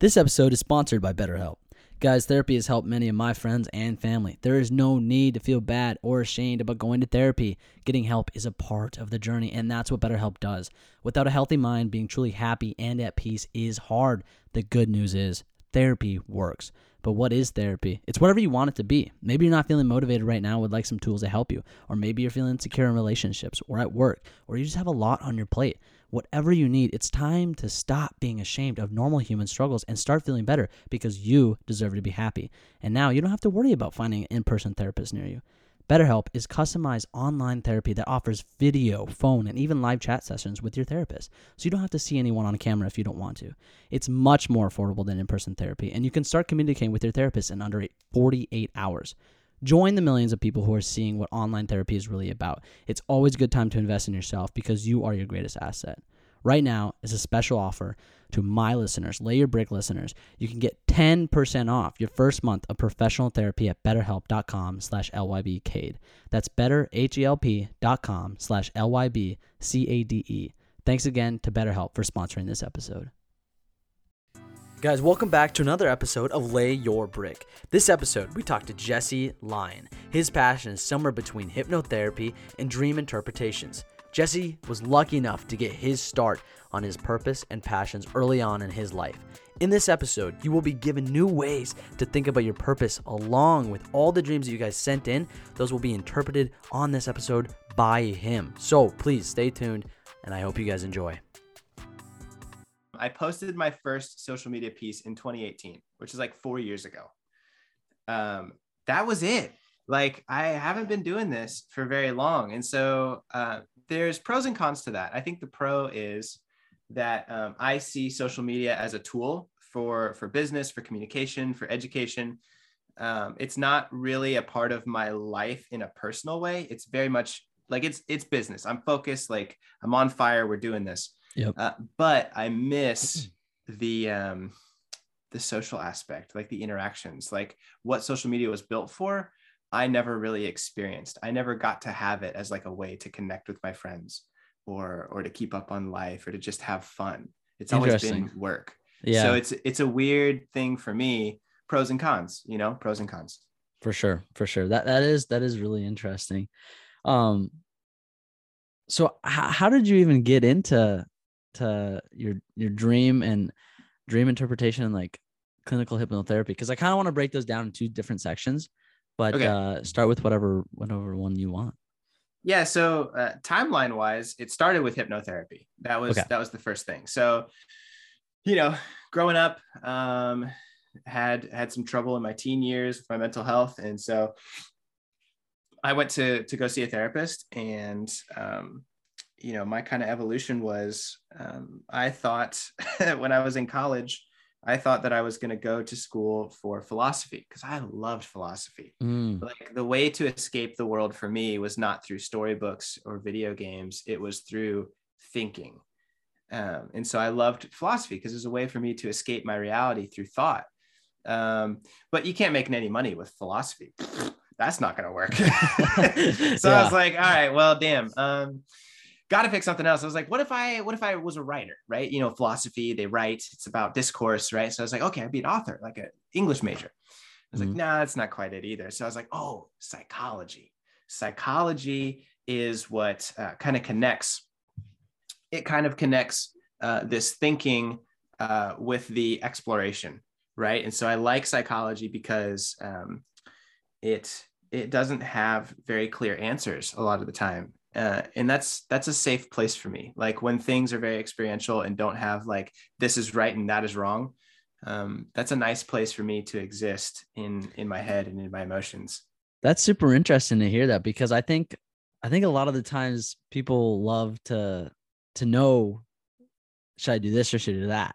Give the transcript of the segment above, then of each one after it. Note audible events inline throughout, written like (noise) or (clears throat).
This episode is sponsored by BetterHelp. Guys, therapy has helped many of my friends and family. There is no need to feel bad or ashamed about going to therapy. Getting help is a part of the journey, and that's what BetterHelp does. Without a healthy mind, being truly happy and at peace is hard. The good news is therapy works. But what is therapy? It's whatever you want it to be. Maybe you're not feeling motivated right now, would like some tools to help you. Or maybe you're feeling insecure in relationships or at work, or you just have a lot on your plate. Whatever you need, it's time to stop being ashamed of normal human struggles and start feeling better because you deserve to be happy. And now you don't have to worry about finding an in person therapist near you. BetterHelp is customized online therapy that offers video, phone, and even live chat sessions with your therapist. So you don't have to see anyone on camera if you don't want to. It's much more affordable than in person therapy, and you can start communicating with your therapist in under 48 hours. Join the millions of people who are seeing what online therapy is really about. It's always a good time to invest in yourself because you are your greatest asset. Right now is a special offer to my listeners, Lay Your Brick listeners. You can get 10% off your first month of professional therapy at betterhelp.com slash lybcade. That's betterhelp.com slash lybcade. Thanks again to BetterHelp for sponsoring this episode. Guys, welcome back to another episode of Lay Your Brick. This episode, we talked to Jesse Lyon. His passion is somewhere between hypnotherapy and dream interpretations. Jesse was lucky enough to get his start on his purpose and passions early on in his life. In this episode, you will be given new ways to think about your purpose along with all the dreams that you guys sent in. Those will be interpreted on this episode by him. So please stay tuned, and I hope you guys enjoy. I posted my first social media piece in 2018, which is like four years ago. Um, that was it. Like I haven't been doing this for very long, and so uh, there's pros and cons to that. I think the pro is that um, I see social media as a tool for for business, for communication, for education. Um, it's not really a part of my life in a personal way. It's very much like it's it's business. I'm focused. Like I'm on fire. We're doing this. Yep. Uh, but I miss the um, the social aspect, like the interactions, like what social media was built for. I never really experienced. I never got to have it as like a way to connect with my friends or or to keep up on life or to just have fun. It's always been work. Yeah. So it's it's a weird thing for me. Pros and cons, you know, pros and cons. For sure, for sure. That that is that is really interesting. Um so how, how did you even get into to your your dream and dream interpretation and like clinical hypnotherapy? Because I kind of want to break those down in two different sections, but Okay. uh start with whatever whatever one you want. Yeah. So uh, timeline wise, it started with hypnotherapy. That was Okay. that was the first thing. So, you know, growing up, um, had had some trouble in my teen years with my mental health, and so I went to to go see a therapist, and um, you know, my kind of evolution was um, I thought (laughs) when I was in college. I thought that I was going to go to school for philosophy because I loved philosophy. Mm, like the way to escape the world for me was not through storybooks or video games it was through thinking. Um, and so i loved philosophy because it was a way for me to escape my reality through thought. Um, but you can't make any money with philosophy. (laughs) That's not going to work. (laughs) So i was like all right well damn um, got to pick something else. I was like, what if I, what if I was a writer, right? You know, philosophy, they write, it's about discourse, right? So I was like, okay, I'd be an author, like an English major. I was Mhm. like, nah, that's not quite it either. So I was like, oh, psychology. Psychology is what uh, kind of connects, it kind of connects uh, this thinking uh, with the exploration, right? And so I like psychology because um, it it doesn't have very clear answers a lot of the time uh, and that's that's a safe place for me like when things are very experiential and don't have like this is right and that is wrong um, that's a nice place for me to exist in in my head and in my emotions That's super interesting to hear that because I think I think a lot of the times people love to to know should I do this or should I do that?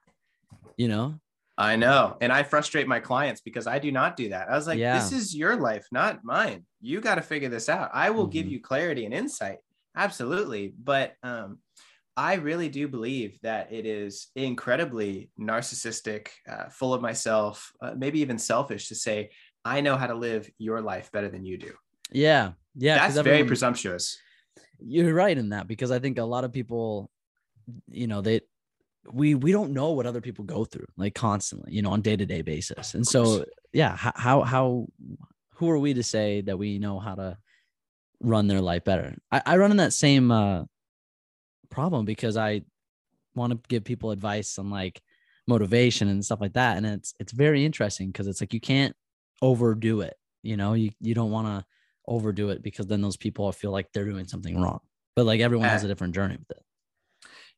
You know? i know and i frustrate my clients because i do not do that i was like Yeah. this is your life not mine you got to figure this out i will give Mhm. you clarity and insight absolutely but um I really do believe that it is incredibly narcissistic, uh, full of myself, uh, maybe even selfish to say, I know how to live your life better than you do. Yeah. Yeah. That's very everyone- presumptuous. You're right in that because I think a lot of people, you know, they we we don't know what other people go through like constantly, you know, on day to day basis. And so, yeah, how how who are we to say that we know how to run their life better? I, I run in that same uh, problem because I want to give people advice on like motivation and stuff like that, and it's it's very interesting because it's like you can't overdo it. You know, you you don't want to overdo it because then those people feel like they're doing something wrong. But like everyone has a different journey with it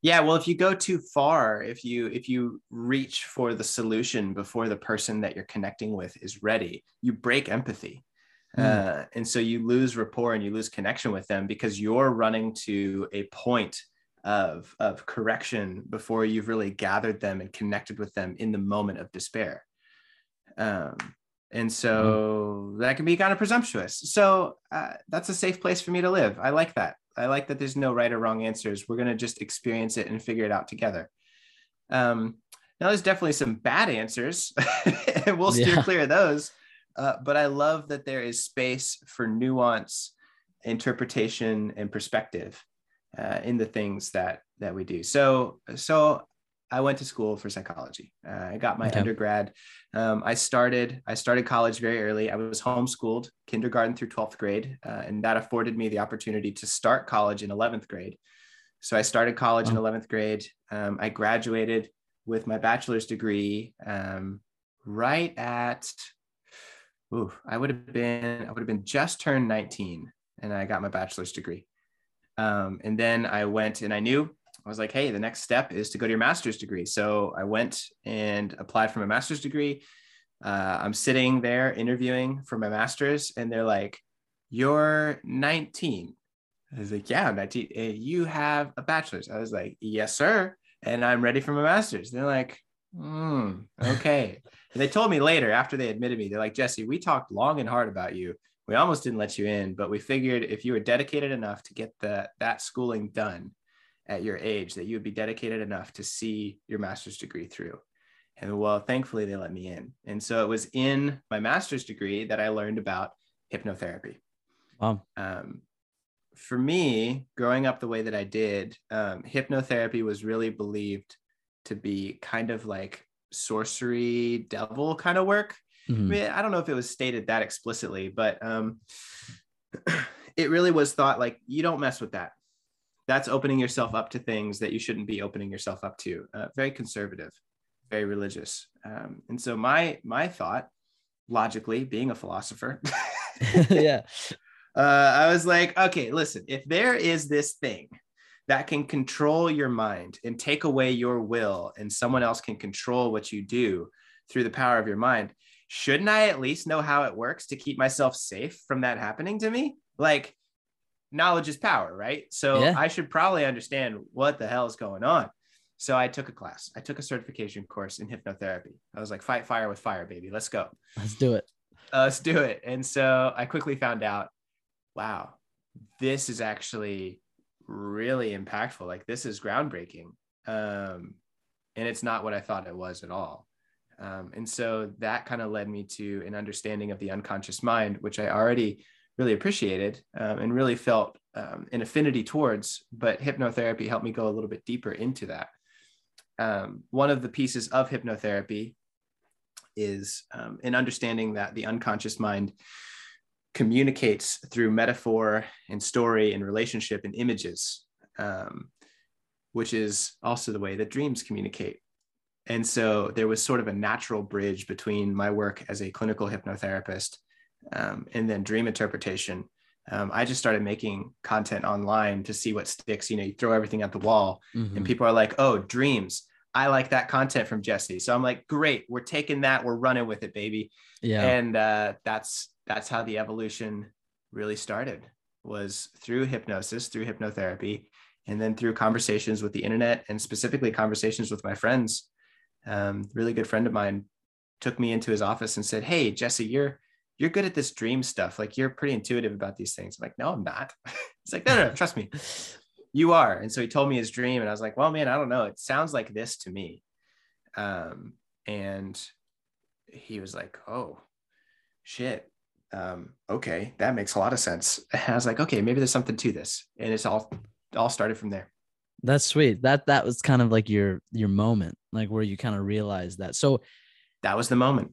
yeah well if you go too far if you if you reach for the solution before the person that you're connecting with is ready you break empathy mm. uh, and so you lose rapport and you lose connection with them because you're running to a point of of correction before you've really gathered them and connected with them in the moment of despair um, and so mm. that can be kind of presumptuous so uh, that's a safe place for me to live i like that I like that there's no right or wrong answers. We're going to just experience it and figure it out together. Um, now, there's definitely some bad answers, (laughs) and we'll steer yeah. clear of those. Uh, but I love that there is space for nuance, interpretation, and perspective uh, in the things that that we do. So, so I went to school for psychology. Uh, I got my okay. undergrad. Um, I started I started college very early. I was homeschooled, kindergarten through twelfth grade, uh, and that afforded me the opportunity to start college in eleventh grade. So I started college in eleventh grade. Um, I graduated with my bachelor's degree um, right at. Ooh, I would have been I would have been just turned nineteen, and I got my bachelor's degree. Um, and then I went and I knew I was like, hey, the next step is to go to your master's degree. So I went and applied for my master's degree. Uh, I'm sitting there interviewing for my master's, and they're like, you're 19. I was like, yeah, I'm 19. You have a bachelor's. I was like, yes, sir. And I'm ready for my master's. They're like, hmm, okay. And they told me later after they admitted me, they're like, Jesse, we talked long and hard about you. We almost didn't let you in, but we figured if you were dedicated enough to get the that schooling done, at your age that you would be dedicated enough to see your master's degree through. And well, thankfully, they let me in. And so it was in my master's degree that I learned about hypnotherapy. Wow. Um, for me, growing up the way that I did, um, hypnotherapy was really believed to be kind of like sorcery devil kind of work. Mm-hmm. I, mean, I don't know if it was stated that explicitly, but um, (clears throat) it really was thought like you don't mess with that that's opening yourself up to things that you shouldn't be opening yourself up to. Uh, very conservative, very religious. Um, and so my my thought, logically, being a philosopher, (laughs) (laughs) yeah, uh, I was like, okay, listen, if there is this thing that can control your mind and take away your will, and someone else can control what you do through the power of your mind, shouldn't I at least know how it works to keep myself safe from that happening to me? Like knowledge is power, right? So yeah. I should probably understand what the hell is going on. So I took a class. I took a certification course in hypnotherapy. I was like, fight fire with fire, baby. Let's go. Let's do it. Uh, let's do it. And so I quickly found out, wow, this is actually really impactful. Like this is groundbreaking. Um, and it's not what I thought it was at all. Um, and so that kind of led me to an understanding of the unconscious mind, which I already really appreciated um, and really felt um, an affinity towards. But hypnotherapy helped me go a little bit deeper into that. Um, one of the pieces of hypnotherapy is um, an understanding that the unconscious mind communicates through metaphor and story and relationship and images, um, which is also the way that dreams communicate. And so there was sort of a natural bridge between my work as a clinical hypnotherapist um, and then dream interpretation. Um, I just started making content online to see what sticks. You know, you throw everything at the wall, mm-hmm. and people are like, "Oh, dreams! I like that content from Jesse." So I'm like, "Great, we're taking that, we're running with it, baby." Yeah, and uh, that's that's how the evolution really started was through hypnosis, through hypnotherapy, and then through conversations with the internet, and specifically conversations with my friends. Um, really good friend of mine took me into his office and said, "Hey, Jesse, you're you're good at this dream stuff. Like you're pretty intuitive about these things. I'm like, no, I'm not. (laughs) He's like, no, no, no, trust me. You are. And so he told me his dream. And I was like, well, man, I don't know. It sounds like this to me. Um, and he was like, oh, shit. Um, okay, that makes a lot of sense. And I was like, okay, maybe there's something to this. And it's all all started from there. That's sweet. That that was kind of like your your moment, like where you kind of realized that. So that was the moment.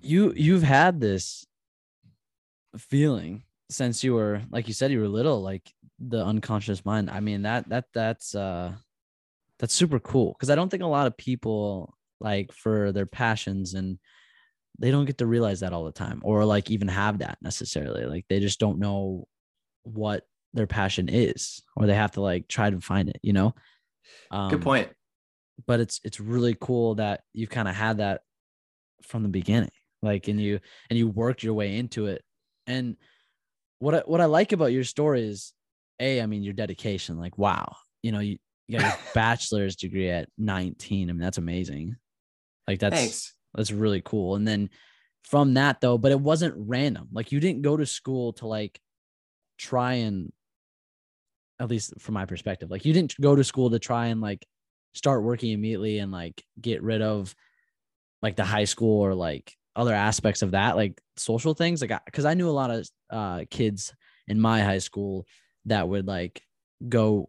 You you've had this feeling since you were like you said you were little, like the unconscious mind. I mean that that that's uh that's super cool because I don't think a lot of people like for their passions and they don't get to realize that all the time or like even have that necessarily. Like they just don't know what their passion is or they have to like try to find it, you know? Um, Good point. But it's it's really cool that you've kind of had that from the beginning. Like and you and you worked your way into it. And what I, what I like about your story is a I mean your dedication. Like wow, you know, you, you got your (laughs) bachelor's degree at 19. I mean, that's amazing. Like that's Thanks. That's really cool. And then from that though, but it wasn't random. Like you didn't go to school to like try and at least from my perspective, like you didn't go to school to try and like start working immediately and like get rid of like the high school or like other aspects of that, like social things. Like, I, I knew a lot of uh, kids in my high school that would like go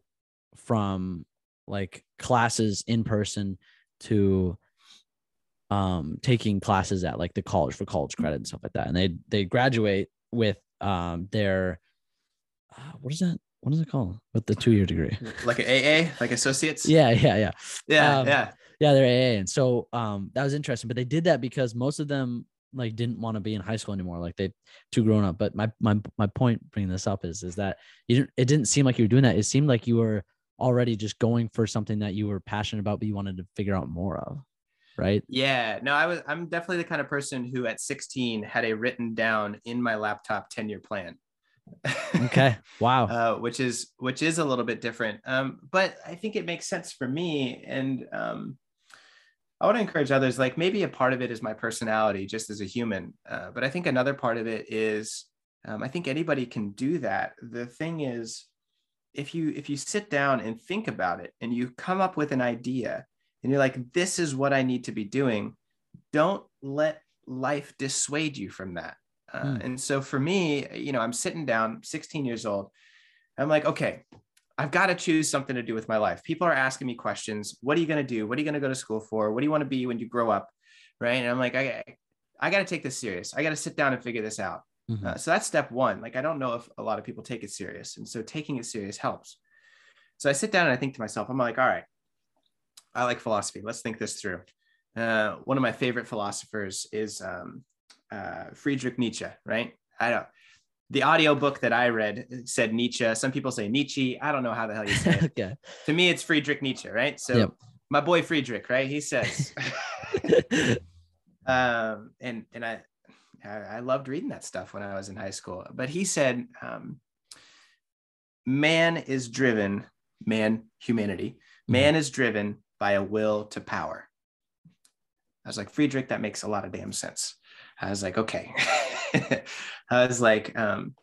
from like classes in person to um taking classes at like the college for college credit and stuff like that. And they they graduate with um their uh, what is that what is it called? With the two year degree. (laughs) Like an aa like associates? Yeah yeah yeah. Yeah um, yeah. yeah they're aa and so um that was interesting. But they did that because most of them like didn't want to be in high school anymore. Like they too grown up. But my my my point bringing this up is is that you didn't it didn't seem like you were doing that. It seemed like you were already just going for something that you were passionate about but you wanted to figure out more of right? Yeah, no, I was I'm definitely the kind of person who at 16 had a written down in my laptop 10 year plan. okay. (laughs) Wow. Uh, which is which is a little bit different. Um, but I think it makes sense for me. And um, I want to encourage others, like maybe a part of it is my personality just as a human. Uh, but I think another part of it is um, I think anybody can do that. The thing is, if you if you sit down and think about it and you come up with an idea and you're like, this is what I need to be doing, don't let life dissuade you from that. Uh, mm. And so for me, you know, I'm sitting down, 16 years old. I'm like, okay, I've got to choose something to do with my life. People are asking me questions. What are you going to do? What are you going to go to school for? What do you want to be when you grow up? Right. And I'm like, I, I got to take this serious. I got to sit down and figure this out. Mm-hmm. Uh, so that's step one. Like, I don't know if a lot of people take it serious. And so taking it serious helps. So I sit down and I think to myself, I'm like, all right, I like philosophy. Let's think this through. Uh, one of my favorite philosophers is um, uh, Friedrich Nietzsche, right? I don't. The audio book that I read said Nietzsche. Some people say Nietzsche. I don't know how the hell you say it. (laughs) okay. To me, it's Friedrich Nietzsche, right? So yep. my boy Friedrich, right? He says, (laughs) (laughs) um, and and I, I loved reading that stuff when I was in high school. But he said, um, man is driven, man, humanity, man mm-hmm. is driven by a will to power. I was like, Friedrich, that makes a lot of damn sense. I was like, okay. (laughs) I was like, um,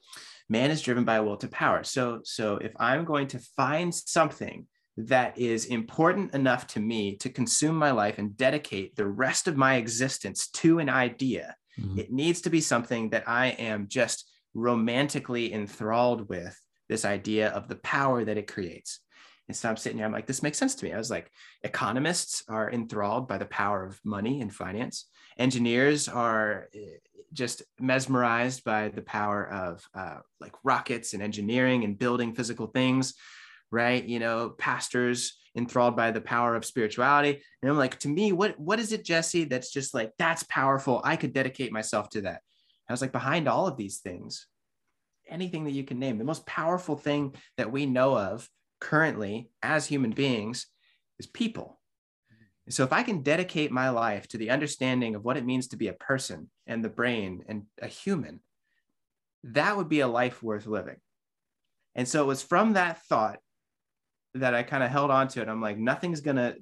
man is driven by a will to power. So, so if I'm going to find something that is important enough to me to consume my life and dedicate the rest of my existence to an idea, mm-hmm. it needs to be something that I am just romantically enthralled with this idea of the power that it creates. And so I'm sitting here, I'm like, this makes sense to me. I was like, economists are enthralled by the power of money and finance. Engineers are eh, just mesmerized by the power of uh, like rockets and engineering and building physical things, right? You know, pastors enthralled by the power of spirituality. And I'm like, to me, what what is it, Jesse? That's just like that's powerful. I could dedicate myself to that. I was like, behind all of these things, anything that you can name, the most powerful thing that we know of currently as human beings is people. So if I can dedicate my life to the understanding of what it means to be a person and the brain and a human, that would be a life worth living. And so it was from that thought that I kind of held on to it. I'm like, nothing's going to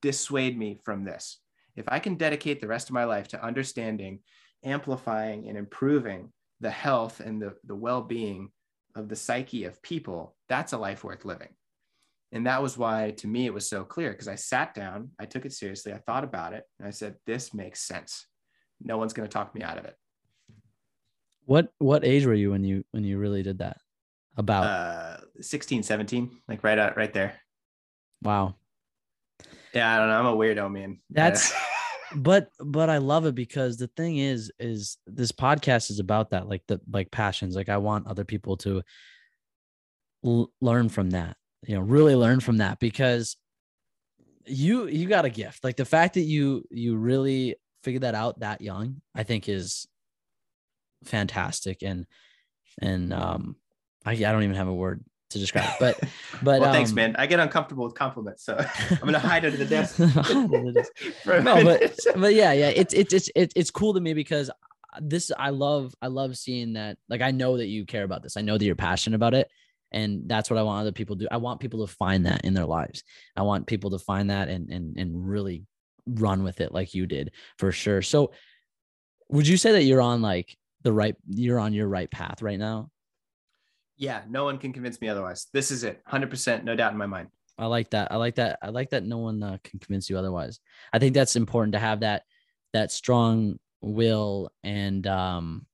dissuade me from this. If I can dedicate the rest of my life to understanding, amplifying, and improving the health and the, the well being of the psyche of people, that's a life worth living. And that was why, to me, it was so clear because I sat down, I took it seriously, I thought about it, and I said, "This makes sense. No one's going to talk me out of it." What what age were you when you when you really did that? About uh, 16, 17, like right out right there. Wow. Yeah, I don't know. I'm a weirdo, man. That's (laughs) but but I love it because the thing is is this podcast is about that like the like passions like I want other people to l- learn from that you know really learn from that because you you got a gift like the fact that you you really figured that out that young I think is fantastic and and um I, I don't even have a word to describe. But (laughs) but well, thanks, um, man. I get uncomfortable with compliments, so (laughs) I'm gonna hide under the desk. (laughs) for a no, but but yeah, yeah, it's it's it's it's it's cool to me because this I love I love seeing that. Like I know that you care about this. I know that you're passionate about it, and that's what I want other people to do. I want people to find that in their lives. I want people to find that and and and really run with it like you did for sure. So, would you say that you're on like the right? You're on your right path right now. yeah, no one can convince me otherwise. This is it, 100%, no doubt in my mind. I like that. I like that. I like that. No one uh, can convince you otherwise. I think that's important to have that that strong will and um,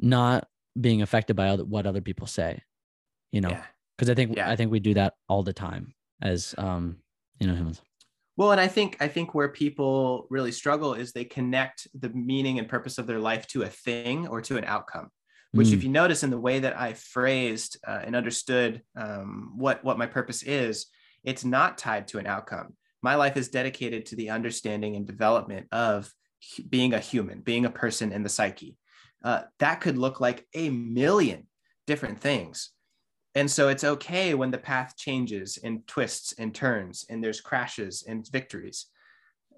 not being affected by other, what other people say. You know, Yeah. because I think Yeah. I think we do that all the time as um, you know humans. Well, and I think I think where people really struggle is they connect the meaning and purpose of their life to a thing or to an outcome. Which, Mm. if you notice in the way that I phrased uh, and understood um, what what my purpose is, it's not tied to an outcome. My life is dedicated to the understanding and development of being a human, being a person in the psyche. Uh, that could look like a million different things. And so it's okay when the path changes and twists and turns and there's crashes and victories.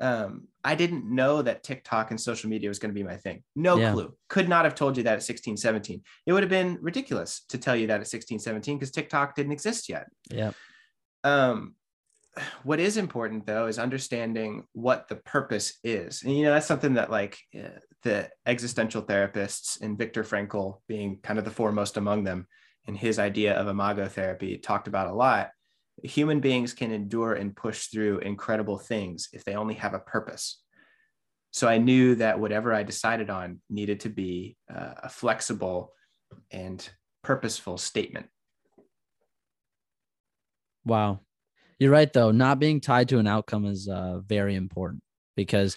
Um, I didn't know that TikTok and social media was going to be my thing. No Yeah. clue. Could not have told you that at 16, 17. It would have been ridiculous to tell you that at 16, 17 because TikTok didn't exist yet. Yeah. Um, what is important though is understanding what the purpose is. And you know, that's something that like uh, the existential therapists and Viktor Frankl being kind of the foremost among them and his idea of imago therapy talked about a lot. Human beings can endure and push through incredible things if they only have a purpose. So I knew that whatever I decided on needed to be uh, a flexible and purposeful statement. Wow. You're right though. Not being tied to an outcome is uh, very important because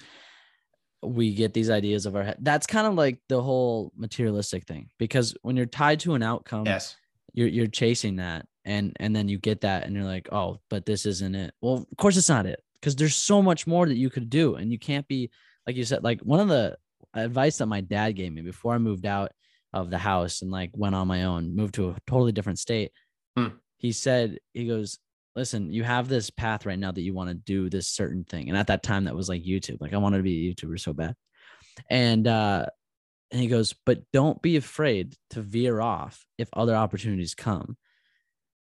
we get these ideas of our head. That's kind of like the whole materialistic thing because when you're tied to an outcome, Yes. you're you're chasing that and and then you get that and you're like, "Oh, but this isn't it." Well, of course it's not it because there's so much more that you could do and you can't be like you said like one of the advice that my dad gave me before I moved out of the house and like went on my own, moved to a totally different state. Hmm. He said, he goes, listen, you have this path right now that you want to do this certain thing. And at that time, that was like YouTube. Like I wanted to be a YouTuber so bad. And uh, and he goes, but don't be afraid to veer off if other opportunities come.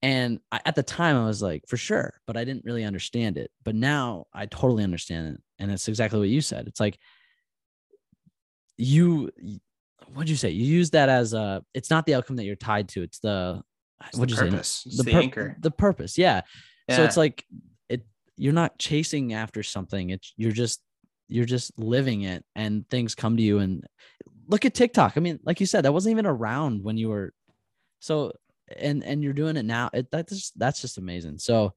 And I, at the time, I was like, for sure, but I didn't really understand it. But now I totally understand it, and it's exactly what you said. It's like you, what'd you say? You use that as a. It's not the outcome that you're tied to. It's the It's what'd the purpose. It's the, the pur- anchor. the purpose yeah. so it's like it you're not chasing after something it's you're just you're just living it and things come to you and look at tiktok i mean like you said that wasn't even around when you were so and and you're doing it now it that's just that's just amazing so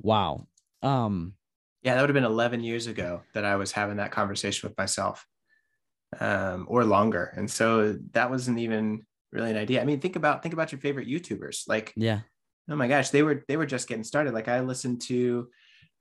wow um Yeah, that would have been 11 years ago that I was having that conversation with myself, um, or longer. And so that wasn't even really an idea. I mean, think about think about your favorite YouTubers. Like, yeah oh my gosh, they were they were just getting started. Like, I listened to,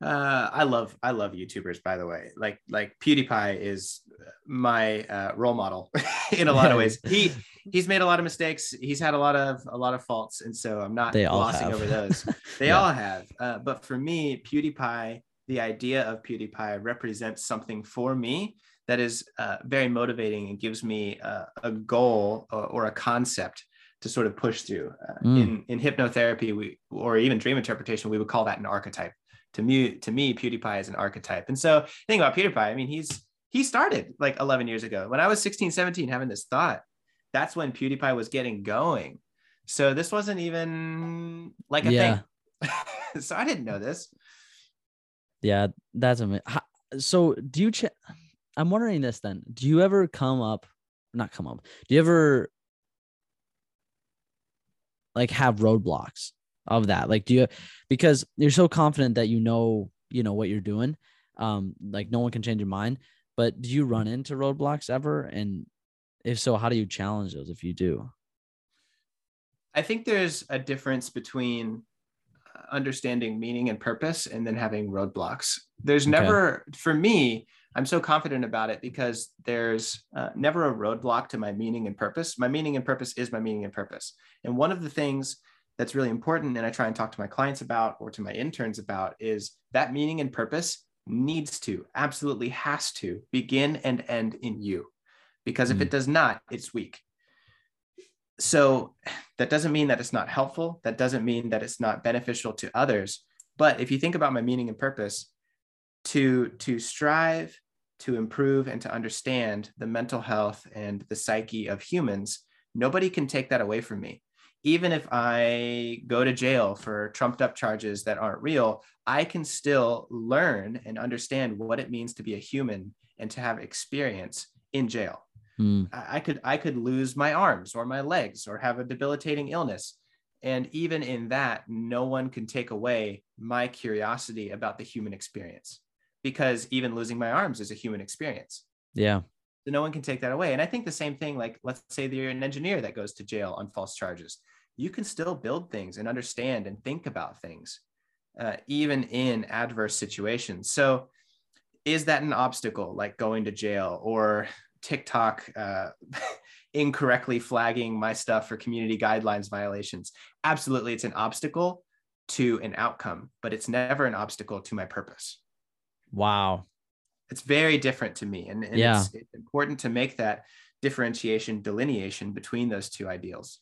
uh, I love I love YouTubers by the way. Like like PewDiePie is my uh, role model (laughs) in a lot of ways. (laughs) He he's made a lot of mistakes. He's had a lot of a lot of faults, and so I'm not they glossing over those. (laughs) They Yeah. all have. Uh, but for me, PewDiePie, the idea of PewDiePie represents something for me that is uh, very motivating and gives me uh, a goal or, or a concept to sort of push through. Uh, Mm. In in hypnotherapy, we or even dream interpretation, we would call that an archetype. To me, to me, PewDiePie is an archetype. And so, think about PewDiePie. I mean, he's he started like 11 years ago when I was 16, 17, having this thought. That's when PewDiePie was getting going. So this wasn't even like a yeah thing. (laughs) so I didn't know this. yeah that's amazing so do you ch- i'm wondering this then do you ever come up not come up do you ever like have roadblocks of that? Like, do you because you're so confident that you know you know what you're doing, um, like no one can change your mind. But do you run into roadblocks ever? And if so, how do you challenge those if you do? I think there's a difference between understanding meaning and purpose and then having roadblocks. There's never, for me, I'm so confident about it because there's uh, never a roadblock to my meaning and purpose. My meaning and purpose is my meaning and purpose. And one of the things that's really important, and I try and talk to my clients about or to my interns about, is that meaning and purpose needs to, absolutely has to begin and end in you. Because if mm. it does not, it's weak so that doesn't mean that it's not helpful. That doesn't mean that it's not beneficial to others. But if you think about my meaning and purpose, to to strive to improve and to understand the mental health and the psyche of humans, nobody can take that away from me. Even if I go to jail for trumped up charges that aren't real, I can still learn and understand what it means to be a human and to have experience in jail. Mm. I could I could lose my arms or my legs or have a debilitating illness. And even in that, no one can take away my curiosity about the human experience because even losing my arms is a human experience. Yeah. So no one can take that away. And I think the same thing, like let's say that you're an engineer that goes to jail on false charges. You can still build things and understand and think about things, uh, even in adverse situations. So is that an obstacle like going to jail or TikTok uh, (laughs) incorrectly flagging my stuff for community guidelines violations. Absolutely, it's an obstacle to an outcome, but it's never an obstacle to my purpose. Wow. It's very different to me. And, and yeah. it's, it's important to make that differentiation, delineation between those two ideals.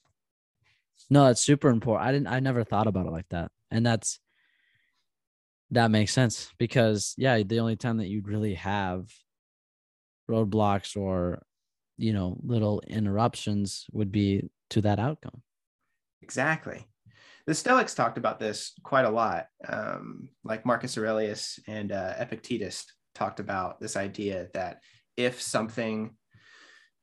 No, it's super important. I didn't, I never thought about it like that. And that's, that makes sense because, yeah, the only time that you'd really have roadblocks or you know little interruptions would be to that outcome exactly the stoics talked about this quite a lot um, like marcus aurelius and uh, epictetus talked about this idea that if something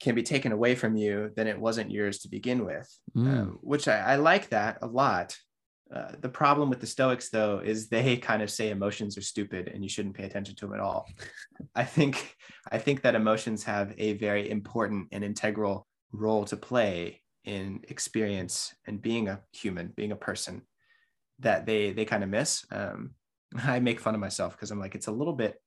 can be taken away from you then it wasn't yours to begin with mm. um, which I, I like that a lot uh, the problem with the Stoics, though, is they (laughs) kind of say emotions are stupid and you shouldn't pay attention to them at all. I think I think that emotions have a very important and integral role to play in experience and being a human, being a person that they they kind of miss. Um, (laughs) I make fun of myself because I'm like it's a little bit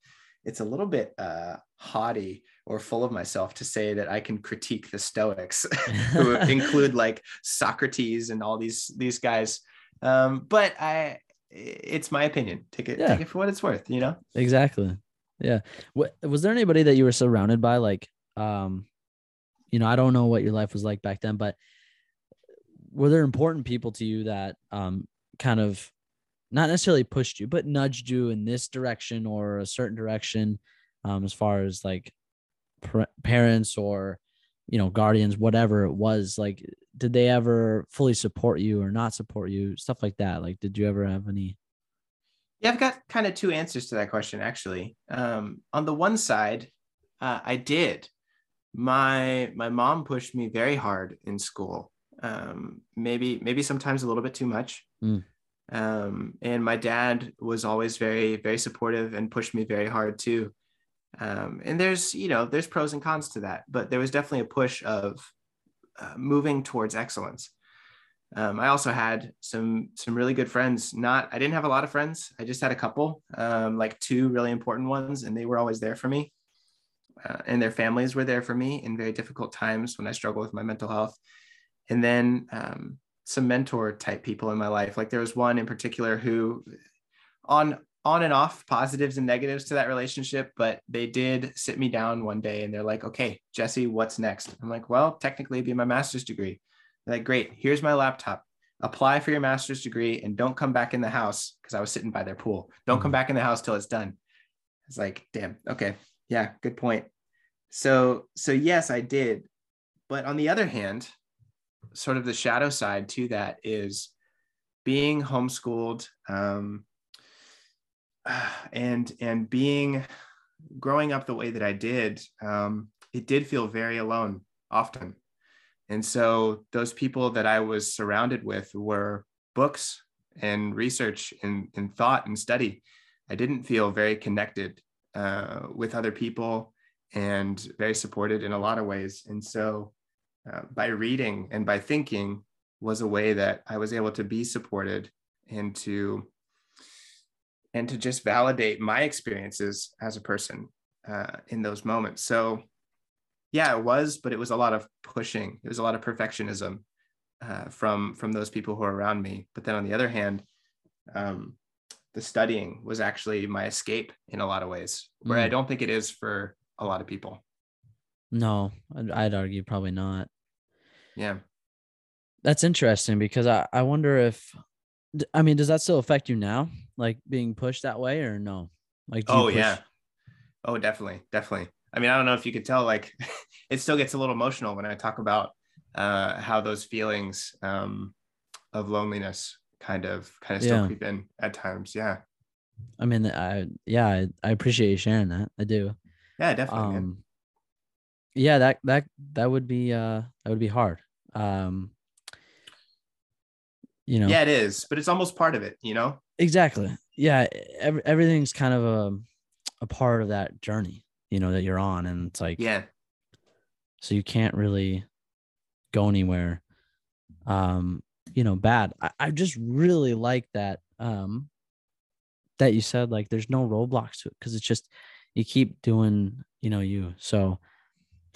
it's a little bit uh, haughty or full of myself to say that I can critique the Stoics, (laughs) who (laughs) include like Socrates and all these these guys um, but I, it's my opinion. Take it, yeah. take it for what it's worth. You know. Exactly. Yeah. What was there anybody that you were surrounded by? Like, um, you know, I don't know what your life was like back then, but were there important people to you that um kind of not necessarily pushed you, but nudged you in this direction or a certain direction, um, as far as like parents or you know guardians, whatever it was. Like, did they ever fully support you or not support you? Stuff like that. Like did you ever have any? Yeah i've got kind of two answers to that question actually. Um, on the one side uh, i did my my mom pushed me very hard in school um, maybe maybe sometimes a little bit too much mm. um, and my dad was always very very supportive and pushed me very hard too um, and there's you know there's pros and cons to that but there was definitely a push of uh, moving towards excellence. Um, I also had some some really good friends. Not I didn't have a lot of friends. I just had a couple, um, like two really important ones, and they were always there for me. Uh, and their families were there for me in very difficult times when I struggled with my mental health. And then um, some mentor type people in my life. Like there was one in particular who, on on and off positives and negatives to that relationship, but they did sit me down one day and they're like, okay, Jesse, what's next? I'm like, well, technically it'd be my master's degree. They're like, great, here's my laptop. Apply for your master's degree and don't come back in the house because I was sitting by their pool. Don't come mm-hmm. back in the house till it's done. It's like, damn, okay. Yeah, good point. So, so yes, I did. But on the other hand, sort of the shadow side to that is being homeschooled, um, (sighs) and and being growing up the way that I did, um, it did feel very alone often. And so those people that I was surrounded with were books and research and, and thought and study, I didn't feel very connected uh, with other people and very supported in a lot of ways. And so uh, by reading and by thinking was a way that I was able to be supported and to and to just validate my experiences as a person uh, in those moments. So yeah, it was, but it was a lot of pushing. It was a lot of perfectionism uh, from from those people who are around me. But then on the other hand, um, the studying was actually my escape in a lot of ways, where mm. I don't think it is for a lot of people. No, I'd, I'd argue probably not. Yeah. That's interesting because I, I wonder if, I mean, does that still affect you now? Like being pushed that way or no? Like, oh, push- yeah. Oh, definitely. Definitely. I mean, I don't know if you could tell, like, (laughs) it still gets a little emotional when I talk about uh, how those feelings um, of loneliness kind of, kind of still yeah. creep in at times. Yeah. I mean, I, yeah, I, I appreciate you sharing that. I do. Yeah, definitely. Um, yeah, that that that would be uh that would be hard. Um, you know. Yeah, it is, but it's almost part of it. You know. Exactly. Yeah, every, everything's kind of a a part of that journey. You know that you're on, and it's like yeah. So you can't really go anywhere. Um, you know, bad. I, I just really like that. Um, that you said like there's no roadblocks to it because it's just you keep doing you know you. So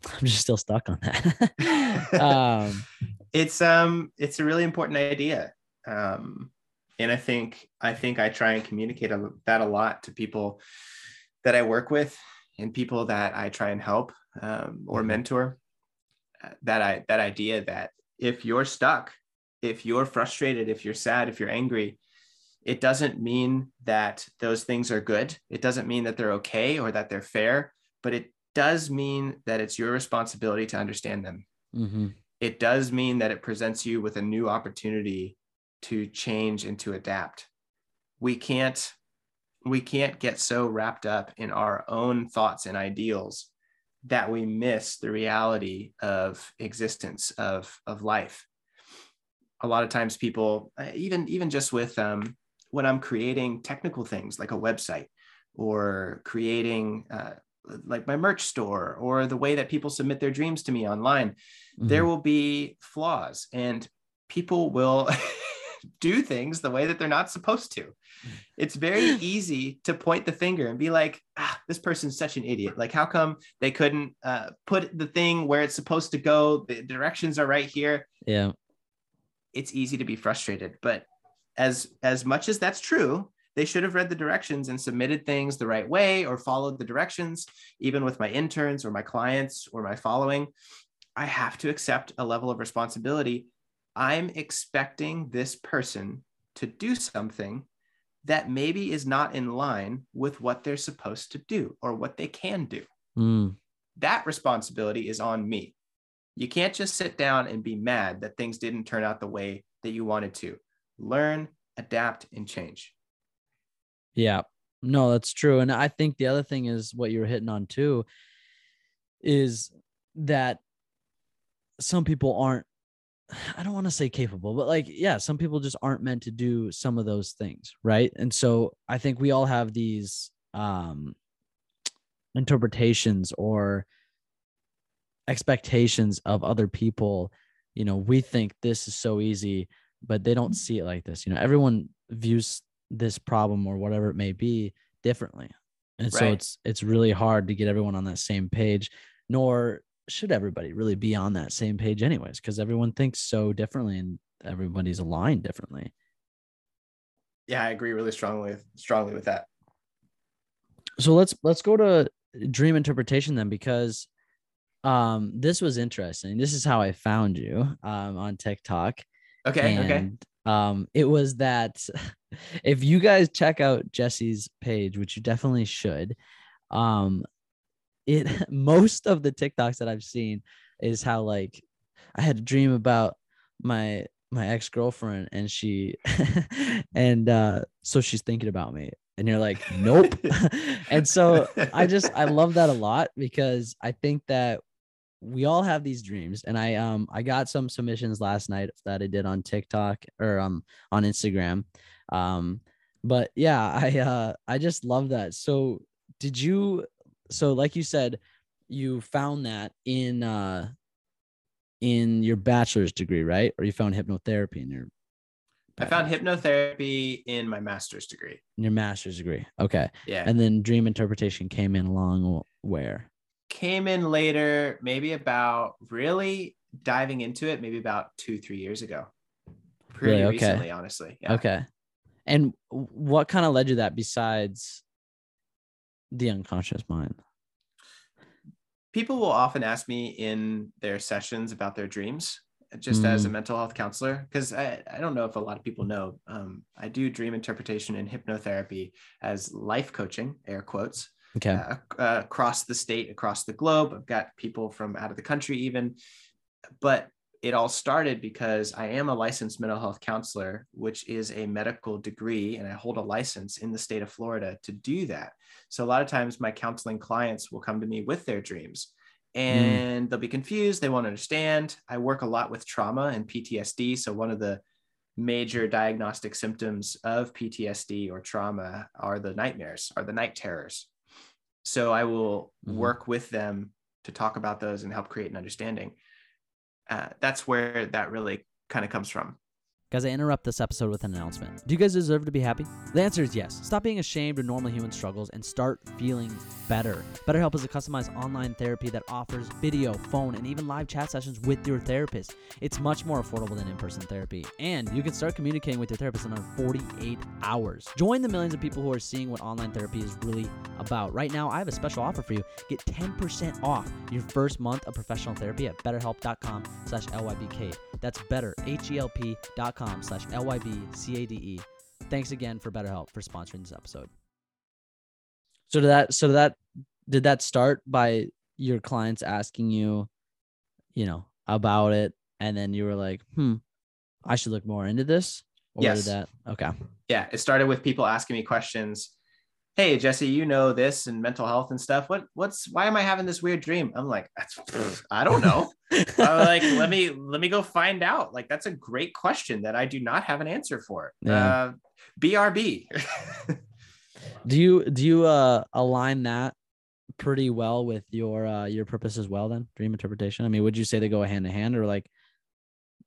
(laughs) i'm just still stuck on that. (laughs) Um (laughs) it's um it's a really important idea. Um and i think i think i try and communicate that a lot to people that i work with and people that i try and help um, or mm-hmm. mentor uh, that i that idea that if you're stuck if you're frustrated if you're sad if you're angry it doesn't mean that those things are good. It doesn't mean that they're okay or that they're fair, but it does mean that it's your responsibility to understand them. Mm-hmm. It does mean that it presents you with a new opportunity to change and to adapt. We can't we can't get so wrapped up in our own thoughts and ideals that we miss the reality of existence of of life a lot of times people even even just with um, when I'm creating technical things like a website or creating uh, like my merch store or the way that people submit their dreams to me online, mm-hmm. there will be flaws and people will (laughs) do things the way that they're not supposed to. It's very (sighs) easy to point the finger and be like, ah, this person's such an idiot. Like, how come they couldn't uh, put the thing where it's supposed to go? The directions are right here. Yeah. It's easy to be frustrated, but as as much as that's true they should have read the directions and submitted things the right way or followed the directions even with my interns or my clients or my following. I have to accept a level of responsibility. I'm expecting this person to do something that maybe is not in line with what they're supposed to do or what they can do. Mm. that responsibility is on me. You can't just sit down and be mad that things didn't turn out the way that you wanted to learn, adapt, and change. Yeah, no, that's true. And I think the other thing is what you're hitting on too is that some people aren't, I don't want to say capable, but like, yeah, some people just aren't meant to do some of those things. Right. And so I think we all have these um, interpretations or expectations of other people. You know, we think this is so easy but they don't see it like this. You know, everyone views this problem or whatever it may be differently. And right. so it's it's really hard to get everyone on that same page, nor should everybody really be on that same page anyways, because everyone thinks so differently and everybody's aligned differently. Yeah, I agree really strongly strongly with that. So let's let's go to dream interpretation then because um this was interesting. This is how I found you um on TikTok. Okay. And, okay. Um, it was that (laughs) if you guys check out Jesse's page, which you definitely should, um, it (laughs) most of the TikToks that I've seen is how like I had a dream about my my ex-girlfriend and she (laughs) and uh so she's thinking about me and you're like nope and so i just i love that a lot because i think that we all have these dreams and i um i got some submissions last night that i did on tiktok or um on instagram um but yeah (laughs) i uh i just love that. So did you so like you said you found that in uh in your bachelor's degree right? Or you found hypnotherapy in your I found hypnotherapy in my master's degree. in your master's degree okay. Yeah. and then dream interpretation came in along where Came in later, maybe about really diving into it, maybe about two, three years ago. Pretty Really? Okay. recently, honestly. Yeah. Okay. And what kind of led you that besides the unconscious mind? people will often ask me in their sessions about their dreams just as a Mm. mental health counselor because I, I don't know if a lot of people know um, i do dream interpretation and hypnotherapy as life coaching air quotes Okay. uh, uh, across the state across the globe i've got people from out of the country even but it all started because i am a licensed mental health counselor which is a medical degree and i hold a license in the state of florida to do that so a lot of times my counseling clients will come to me with their dreams and they'll be confused. They won't understand. I work a lot with trauma and PTSD. So one of the major diagnostic symptoms of PTSD or trauma are the nightmares, are the night terrors. So I will Mhm. work with them to talk about those and help create an understanding. Uh, that's where that really kind of comes from. Guys, I interrupt this episode with an announcement. Do you guys deserve to be happy? The answer is yes. Stop being ashamed of normal human struggles and start feeling better. BetterHelp is a customized online therapy that offers video, phone, and even live chat sessions with your therapist. It's much more affordable than in person therapy, and you can start communicating with your therapist in under 48 hours. Join the millions of people who are seeing what online therapy is really about. Right now, I have a special offer for you. Get 10% off your first month of professional therapy at betterhelp.com slash LYBK. That's better, H-E-L-P dot slash L-Y-B-C-A-D-E. Thanks again for BetterHelp for sponsoring this episode. So did that, so that, did that start by your clients asking you, you know, about it? And then you were like, hmm, I should look more into this? Or Yes. did that, okay. yeah, it started with people asking me questions. Hey, Jesse, you know this and mental health and stuff. What, what's, why am I having this weird dream? I'm like, I don't know. (laughs) I'm like, let me, let me go find out. Like, that's a great question that I do not have an answer for. Yeah. Uh, BRB. Do you do you uh align that pretty well with your uh your purpose as well then? Dream interpretation? I mean, would you say they go hand in hand or like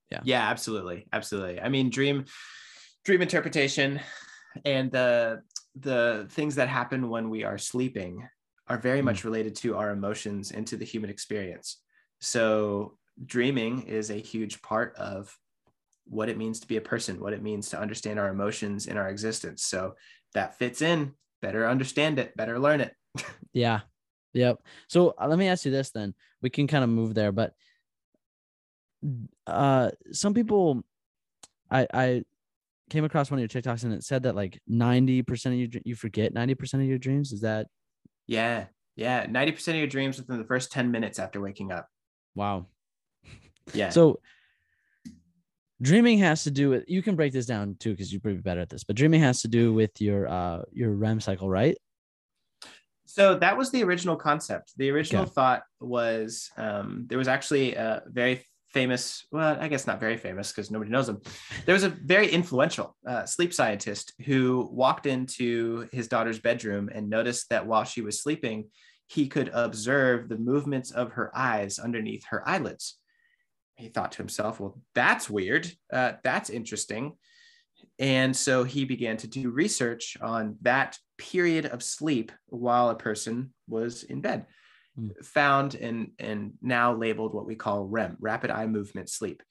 yeah, Yeah, absolutely. Absolutely. I mean, dream, dream interpretation and the, the things that happen when we are sleeping are very Mm. much related to our emotions and to the human experience. So dreaming is a huge part of what it means to be a person, what it means to understand our emotions in our existence. So that fits in. Better understand it, better learn it. (laughs) Yeah. Yep. So uh, let me ask you this then. We can kind of move there, but uh some people I I came across one of your TikToks and it said that like 90% of your you forget 90% of your dreams. Is that Yeah. Yeah. 90% of your dreams within the first 10 minutes after waking up. wow. Yeah. So dreaming has to do with you can break this down too because you're pretty better at this, but dreaming has to do with your uh your REM cycle, right? So that was the original concept. The original Okay. thought was um, there was actually a very famous, well, I guess not very famous because nobody knows him. There was a very influential uh, sleep scientist who walked into his daughter's bedroom and noticed that while she was sleeping, he could observe the movements of her eyes underneath her eyelids. He thought to himself, well, that's weird. Uh, that's interesting. And so he began to do research on that period of sleep while a person was in bed. Hmm. Found and, and now labeled what we call REM, rapid eye movement sleep.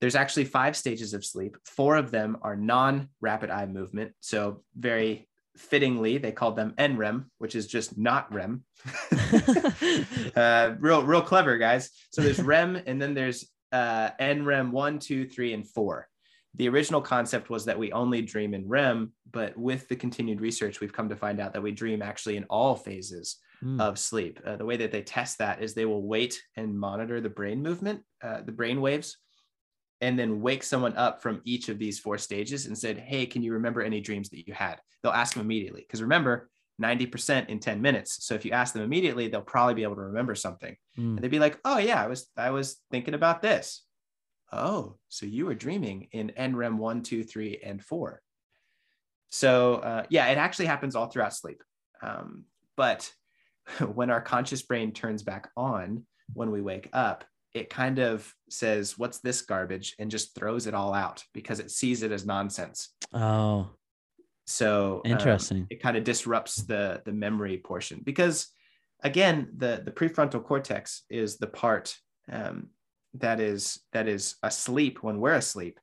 There's actually five stages of sleep. Four of them are non rapid eye movement. So, very fittingly, they called them NREM, which is just not REM. (laughs) (laughs) uh, real, real clever, guys. So, there's (laughs) REM, and then there's uh, NREM one, two, three, and four the original concept was that we only dream in REM, but with the continued research, we've come to find out that we dream actually in all phases Mm, of sleep. Uh, the way that they test that is they will wait and monitor the brain movement, uh, the brain waves, and then wake someone up from each of these four stages and said, Hey, can you remember any dreams that you had? They'll ask them immediately. Because remember, 90% in 10 minutes. So if you ask them immediately, they'll probably be able to remember something. Mm. And they'd be like, "Oh yeah, I was I was thinking about this." Oh, so you were dreaming in NREM 1, 2, 3 and 4. So uh, yeah, it actually happens all throughout sleep. Um, but (laughs) when our conscious brain turns back on when we wake up, it kind of says, What's this garbage? and just throws it all out because it sees it as nonsense. Oh, So um, Interesting. it kind of disrupts the the memory portion because again, the the prefrontal cortex is the part um, that is that is asleep when we're asleep.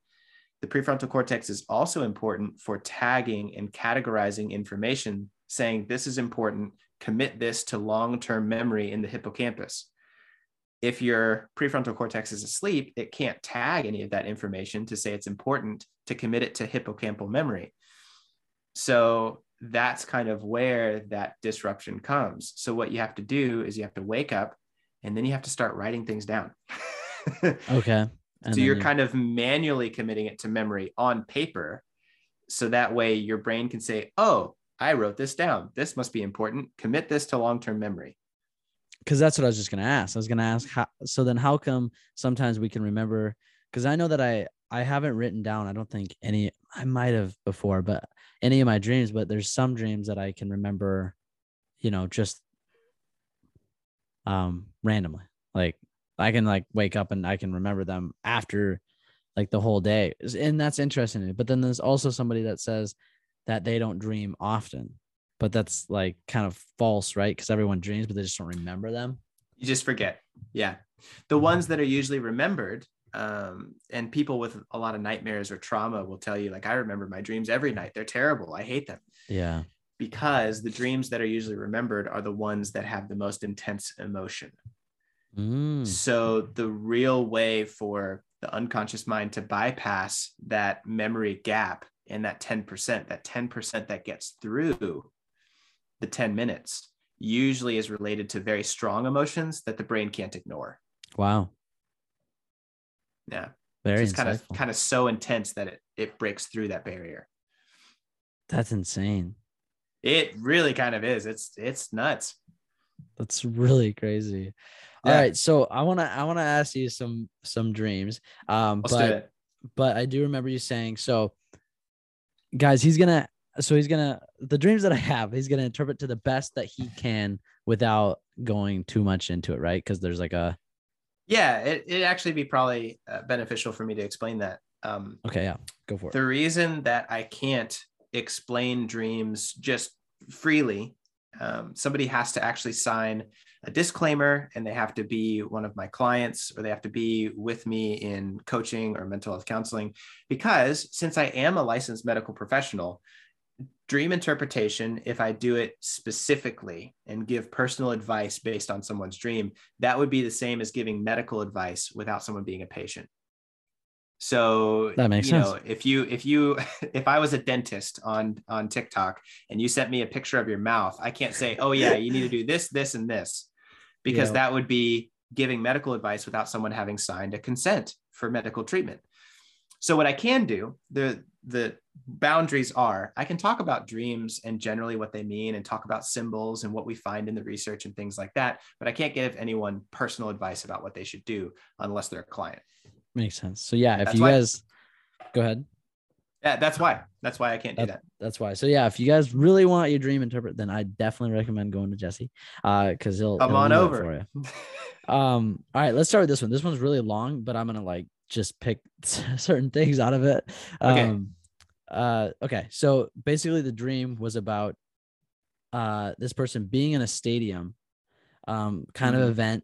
The prefrontal cortex is also important for tagging and categorizing information, saying this is important, commit this to long-term memory in the hippocampus. If your prefrontal cortex is asleep, it can't tag any of that information to say it's important to commit it to hippocampal memory. So that's kind of where that disruption comes. So what you have to do is you have to wake up and then you have to start writing things down. (laughs) okay. (laughs) And so you're you- kind of manually committing it to memory on paper. So that way your brain can say, oh, I wrote this down. This must be important. Commit this to long term memory. because that's what I was just gonna ask. I was gonna ask how. So then, how come sometimes we can remember? Because I know that I I haven't written down. I don't think any. I might have before, but any of my dreams. But there's some dreams that I can remember. You know, just um randomly. Like I can like wake up and I can remember them after like the whole day, and that's interesting. But then there's also somebody that says that they don't dream often but that's like kind of false, right? Because everyone dreams, but they just don't remember them. You just forget. Yeah. The ones that are usually remembered, um, and people with a lot of nightmares or trauma will tell you, like, I remember my dreams every night. They're terrible. I hate them. Yeah. because the dreams that are usually remembered are the ones that have the most intense emotion. Mm. So the real way for the unconscious mind to bypass that memory gap and that 10%, that 10% that gets through the 10 minutes usually is related to very strong emotions that the brain can't ignore. Wow. Yeah. Very it's kind of kind of so intense that it it breaks through that barrier. That's insane. It really kind of is. It's it's nuts. That's really crazy. All Yeah. right, so I want to I want to ask you some some dreams. Um Let's do but it. but I do remember you saying so guys, he's to so he's to the dreams that I have, he's to interpret to the best that he can without going too much into it, right? Cuz there's like a Yeah, it, it'd actually be probably uh, beneficial for me to explain that. Um, Okay, yeah. Go for it. the reason that I can't explain dreams just freely, um, somebody has to actually sign a disclaimer and they have to be one of my clients or they have to be with me in coaching or mental health counseling. Because since I am a licensed medical professional, dream interpretation, if I do it specifically and give personal advice based on someone's dream, that would be the same as giving medical advice without someone being a patient. So That makes you sense. know, if you if you (laughs) if I was a dentist on on TikTok and you sent me a picture of your mouth, I can't say, "Oh yeah, you need to do this, this, and this," because Yeah. that would be giving medical advice without someone having signed a consent for medical treatment. So what I can do, the the boundaries are I can talk about dreams and generally what they mean and talk about symbols and what we find in the research and things like that, but I can't give anyone personal advice about what they should do unless they're a client. Makes sense. So yeah, if That's you guys go ahead. Yeah, that's why. That's why I can't do That- that. That's why. So yeah, if you guys really want your dream interpret, then I definitely recommend going to Jesse. Uh, because he'll Come he'll on over. for you. (laughs) Um, all right, let's start with this one. This one's really long, but I'm gonna like just pick (laughs) certain things out of it. Okay. Um, uh, okay. So basically, the dream was about uh this person being in a stadium, um, kind Mhm. of event.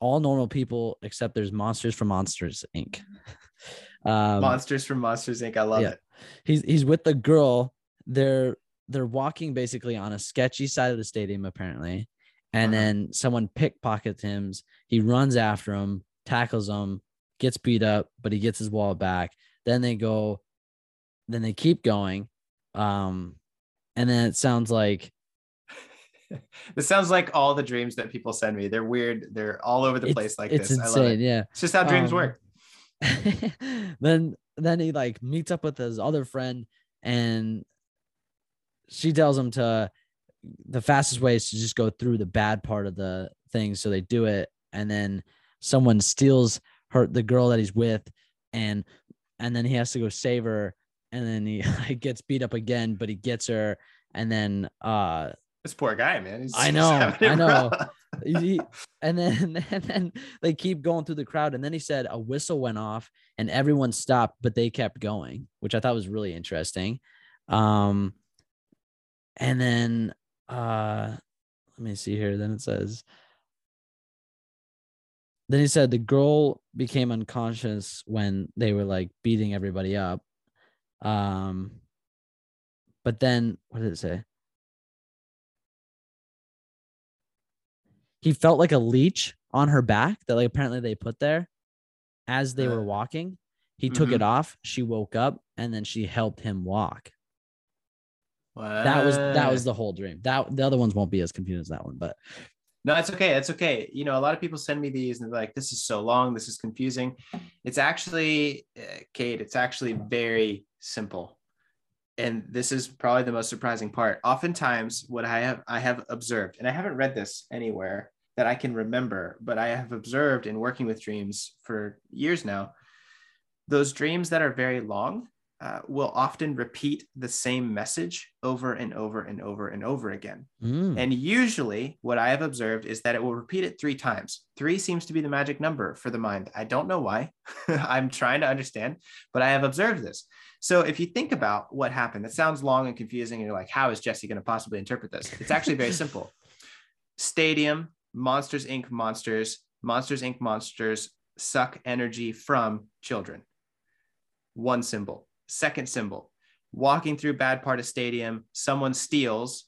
All normal people except there's monsters from Monsters Inc. (laughs) Um, Monsters from Monsters Inc. I love yeah. it. he's he's with the girl. They're they're walking basically on a sketchy side of the stadium apparently, and Uh-huh. then someone pickpockets him. He runs after him, tackles him, gets beat up, but he gets his wallet back. Then they go, then they keep going, um, and then it sounds like (laughs) This sounds like all the dreams that people send me. They're weird. They're all over the it's, place like it's this. I love insane. it. Yeah. It's just how dreams Um, work. (laughs) then then he like meets up with his other friend and she tells him to the fastest way is to just go through the bad part of the thing. So they do it, and then someone steals her the girl that he's with, and and then he has to go save her, and then he, (laughs) he gets beat up again, but he gets her, and then uh This poor guy, man. He's I (laughs) know, I know. (laughs) he- (laughs) and then and then they keep going through the crowd and then he said a whistle went off and everyone stopped but they kept going which i thought was really interesting. Um and then uh let me see here. Then it says then he said the girl became unconscious when they were like beating everybody up. Um but then what did it say he felt like a leech on her back that like apparently they put there as they were Uh, walking. He took mhm. it off. She woke up and then she helped him walk. That was that was the whole dream. That the other ones won't be as confusing as that one, but No, it's okay. It's okay. You know, a lot of people send me these and they're like, this is so long. This is confusing. It's actually, uh, Cade, it's actually very simple. And this is probably the most surprising part. Oftentimes, what I have I have observed, and I haven't read this anywhere that I can remember, but I have observed in working with dreams for years now, those dreams that are very long uh, will often repeat the same message over and over and over and over again. Mm, And usually, what I have observed is that it will repeat it three times. Three seems to be the magic number for the mind. I don't know why. (laughs) I'm trying to understand, but I have observed this. So, if you think about what happened, it sounds long and confusing. And you're like, how is Jesse going to possibly interpret this? It's actually very (laughs) simple. Stadium, Monsters Inc. monsters, Monsters Inc. monsters suck energy from children. One symbol. Second symbol. Walking through bad part of stadium, someone steals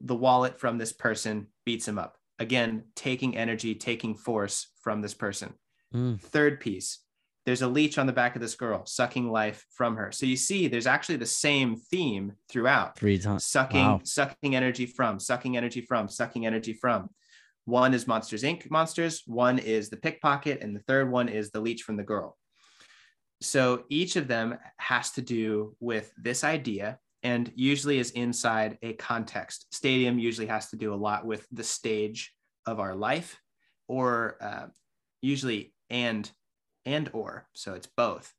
the wallet from this person, beats him up. Again, taking energy, taking force from this person. mm, Third piece, there's a leech on the back of this girl, sucking life from her. So you see, there's actually the same theme throughout three times. sucking Wow. sucking energy from sucking energy from sucking energy from one is monsters inc. monsters one is the pickpocket and the third one is the leech from the girl. So each of them has to do with this idea and usually is inside a context. Stadium usually has to do a lot with the stage of our life or uh, usually and and or so it's both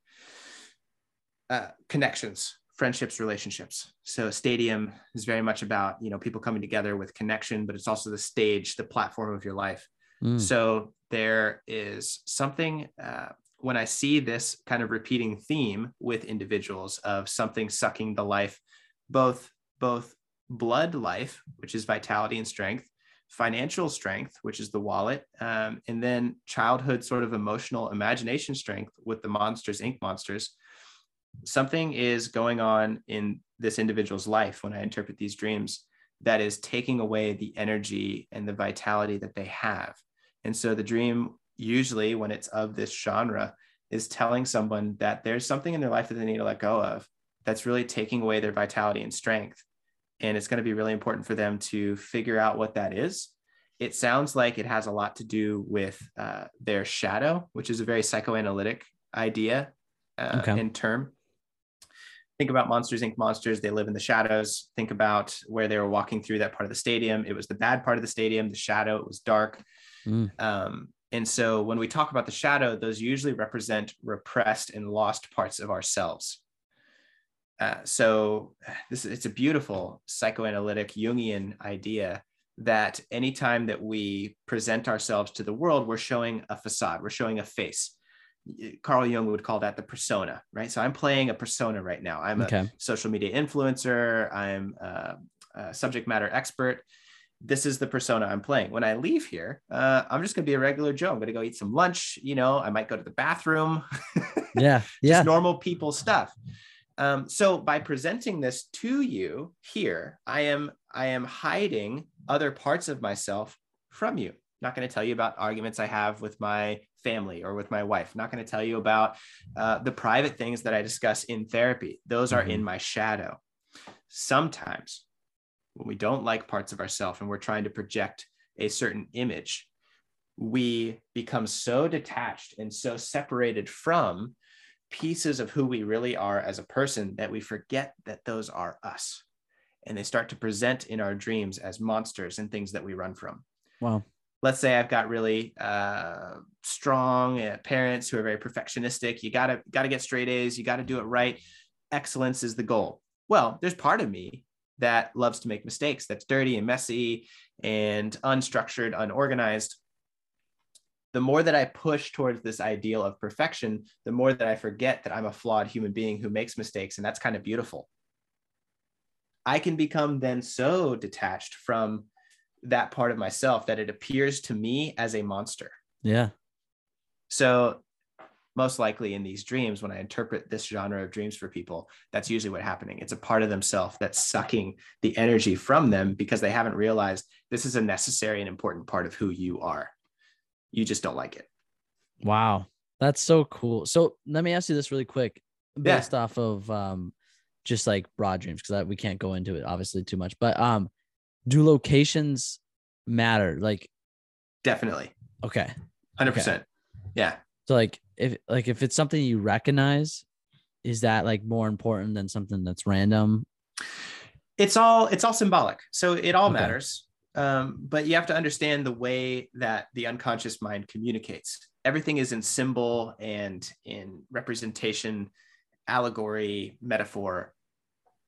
uh, connections friendships relationships so stadium is very much about you know people coming together with connection but it's also the stage the platform of your life Mm, so there is something uh, when I see this kind of repeating theme with individuals of something sucking the life, both both blood life, which is vitality and strength, financial strength, which is the wallet, um, and then childhood sort of emotional imagination strength with the monsters, Inc. monsters. Something is going on in this individual's life when I interpret these dreams that is taking away the energy and the vitality that they have. And so the dream, usually when it's of this genre, is telling someone that there's something in their life that they need to let go of that's really taking away their vitality and strength. And it's going to be really important for them to figure out what that is. It sounds like it has a lot to do with uh, their shadow, which is a very psychoanalytic idea uh, Okay. and term. Think about Monsters Inc. monsters. They live in the shadows. Think about where they were walking through that part of the stadium. It was the bad part of the stadium, the shadow. It was dark. mm, Um, and so when we talk about the shadow, those usually represent repressed and lost parts of ourselves. Uh, so this it's a beautiful psychoanalytic Jungian idea that anytime that we present ourselves to the world, we're showing a facade, we're showing a face. Carl Jung would call that the persona, right? So I'm playing a persona right now. I'm a social media influencer. I'm a, a subject matter expert. This is the persona I'm playing. When I leave here, uh, I'm just going to be a regular Joe. I'm going to go eat some lunch. You know, I might go to the bathroom. (laughs) Yeah. yeah. just normal people stuff. Um, so by presenting this to you here, I am I am hiding other parts of myself from you. Not going to tell you about arguments I have with my family or with my wife. Not going to tell you about uh, the private things that I discuss in therapy. Those are in my shadow. Sometimes when we don't like parts of ourselves and we're trying to project a certain image, we become so detached and so separated from pieces of who we really are as a person that we forget that those are us. and they start to present in our dreams as monsters and things that we run from. Wow. Let's say I've got really uh, strong uh, parents who are very perfectionistic. You gotta gotta get straight A's. You gotta do it right. Excellence is the goal. Well, there's part of me that loves to make mistakes. That's dirty and messy and unstructured, unorganized. The more that I push towards this ideal of perfection, the more that I forget that I'm a flawed human being who makes mistakes, and that's kind of beautiful. I can become then so detached from that part of myself that it appears to me as a monster. Yeah. So, most likely in these dreams, when I interpret this genre of dreams for people, that's usually what's happening. It's a part of themselves that's sucking the energy from them because they haven't realized this is a necessary and important part of who you are. You just don't like it. Wow. That's so cool. So, let me ask you this really quick based yeah. off of um, just like broad dreams because we can't go into it obviously too much but um do locations matter? Like definitely. Okay. 100% okay. yeah. So like if like if it's something you recognize is that like more important than something that's random? It's all it's all symbolic. So it all okay. matters. Um, but you have to understand the way that the unconscious mind communicates. Everything is in symbol and in representation allegory, metaphor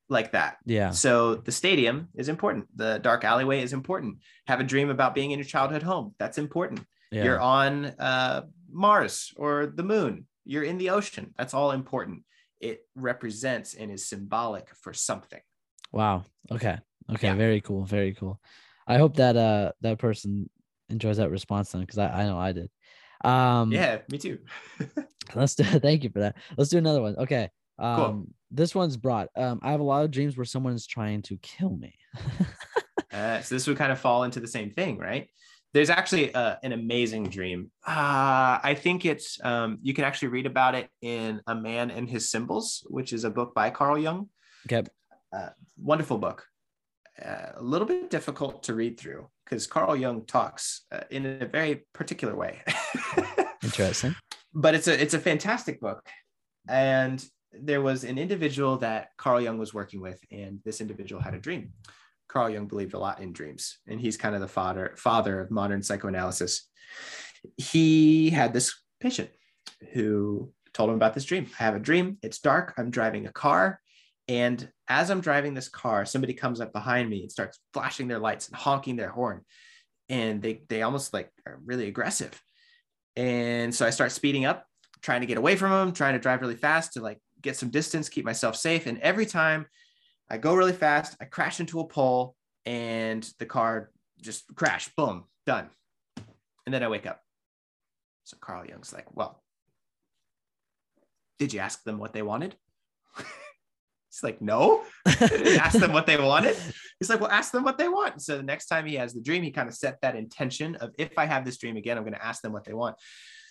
like that. Yeah. So the stadium is important. The dark alleyway is important. Have a dream about being in your childhood home. That's important. Yeah. You're on uh, Mars or the moon. You're in the ocean. That's all important. It represents and is symbolic for something. Wow. Okay. Okay. Yeah. Very cool. Very cool. I hope that uh that person enjoys that response then because I, I know I did. Um, yeah, me too. (laughs) let's do. (laughs) Thank you for that. Let's do another one. Okay. Um, cool. this one's brought. Um, I have a lot of dreams where someone's trying to kill me. (laughs) uh, so this would kind of fall into the same thing, right? There's actually uh, an amazing dream. Uh, I think it's um, you can actually read about it in A Man and His Symbols, which is a book by Carl Jung. Okay. Uh, wonderful book. Uh, a little bit difficult to read through because Carl Jung talks uh, in a very particular way. (laughs) Interesting. But it's a it's a fantastic book, and there was an individual that Carl Jung was working with, and this individual had a dream. Carl Jung believed a lot in dreams, and he's kind of the father father of modern psychoanalysis. He had this patient who told him about this dream. I have a dream. It's dark. I'm driving a car. And as I'm driving this car, somebody comes up behind me and starts flashing their lights and honking their horn. And they they almost like are really aggressive. And so I start speeding up, trying to get away from them, trying to drive really fast to like get some distance, keep myself safe. And every time I go really fast, I crash into a pole and the car just crash, boom, done. And then I wake up. So Carl Jung's like, well, did you ask them what they wanted? (laughs) He's like, no. ask them what they wanted. He's like, well, ask them what they want. So the next time he has the dream, he kind of set that intention of if I have this dream again, I'm going to ask them what they want.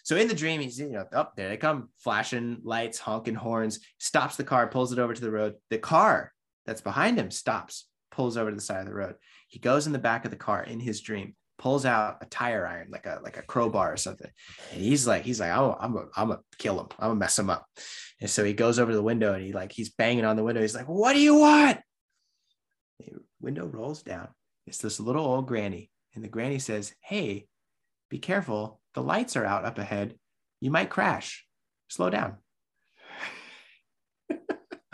So in the dream, he's you know up oh, there they come, flashing lights, honking horns, stops the car, pulls it over to the road. The car that's behind him stops, pulls over to the side of the road. He goes in the back of the car in his dream, pulls out a tire iron, like a like a crowbar or something. And he's like, he's like, I'm I'm gonna kill him. I'm gonna mess him up. And so he goes over to the window and he like he's banging on the window. He's like, "What do you want?" The window rolls down. It's this little old granny, and the granny says, "Hey, be careful. The lights are out up ahead. You might crash. Slow down."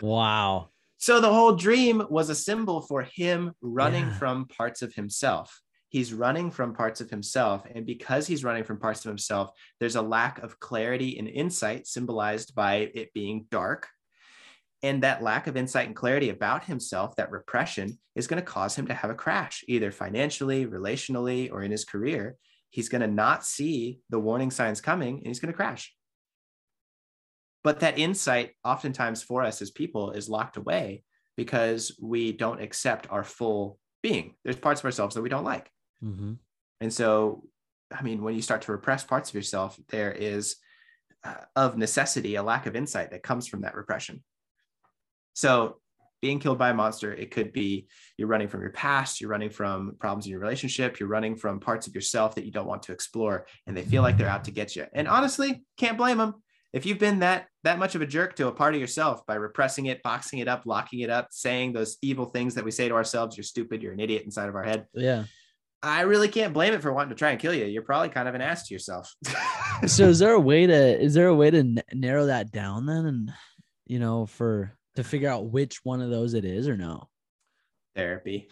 wow. So the whole dream was a symbol for him running yeah. from parts of himself he's running from parts of himself. And because he's running from parts of himself, there's a lack of clarity and insight symbolized by it being dark. And that lack of insight and clarity about himself, that repression, is going to cause him to have a crash, either financially, relationally, or in his career. He's going to not see the warning signs coming and he's going to crash. But that insight, oftentimes for us as people, is locked away because we don't accept our full being. There's parts of ourselves that we don't like. Mm-hmm. And so, I mean, when you start to repress parts of yourself, there is, uh, of necessity, a lack of insight that comes from that repression. So, being killed by a monster, it could be you're running from your past, you're running from problems in your relationship, you're running from parts of yourself that you don't want to explore, and they feel like they're out to get you. And honestly, can't blame them. if you've been that that much of a jerk to a part of yourself by repressing it, boxing it up, locking it up, saying those evil things that we say to ourselves, you're stupid, you're an idiot inside of our head. Yeah. I really can't blame it for wanting to try and kill you. You're probably kind of an ass to yourself. (laughs) so is there a way to is there a way to narrow that down then and you know for to figure out which one of those it is or no? therapy.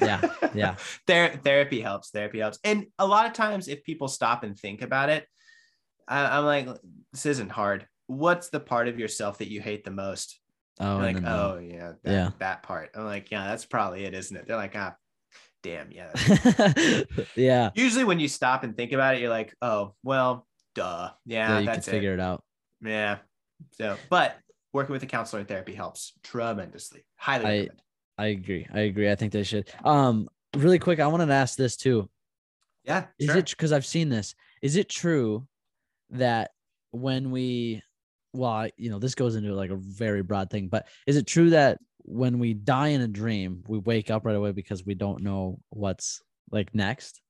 Yeah, yeah. (laughs) Ther- therapy helps. Therapy helps. And a lot of times, if people stop and think about it, I- I'm like, this isn't hard. What's the part of yourself that you hate the most? Oh, like, oh yeah, that, Yeah. that part. I'm like, yeah, that's probably it, isn't it? They're like, ah, damn, yeah. (laughs) yeah. Usually, when you stop and think about it, you're like, oh, well, duh, yeah, Yeah, you can that's figure it. it out. Yeah. So, but working with a counselor in therapy helps tremendously. Highly I- recommend. I agree. I agree. I think they should. Um, really quick, I wanted to ask this too. Yeah. Is sure. it because I've seen this? Is it true that when we, well, I- you know, this goes into like a very broad thing, but is it true that when we die in a dream, we wake up right away because we don't know what's like next?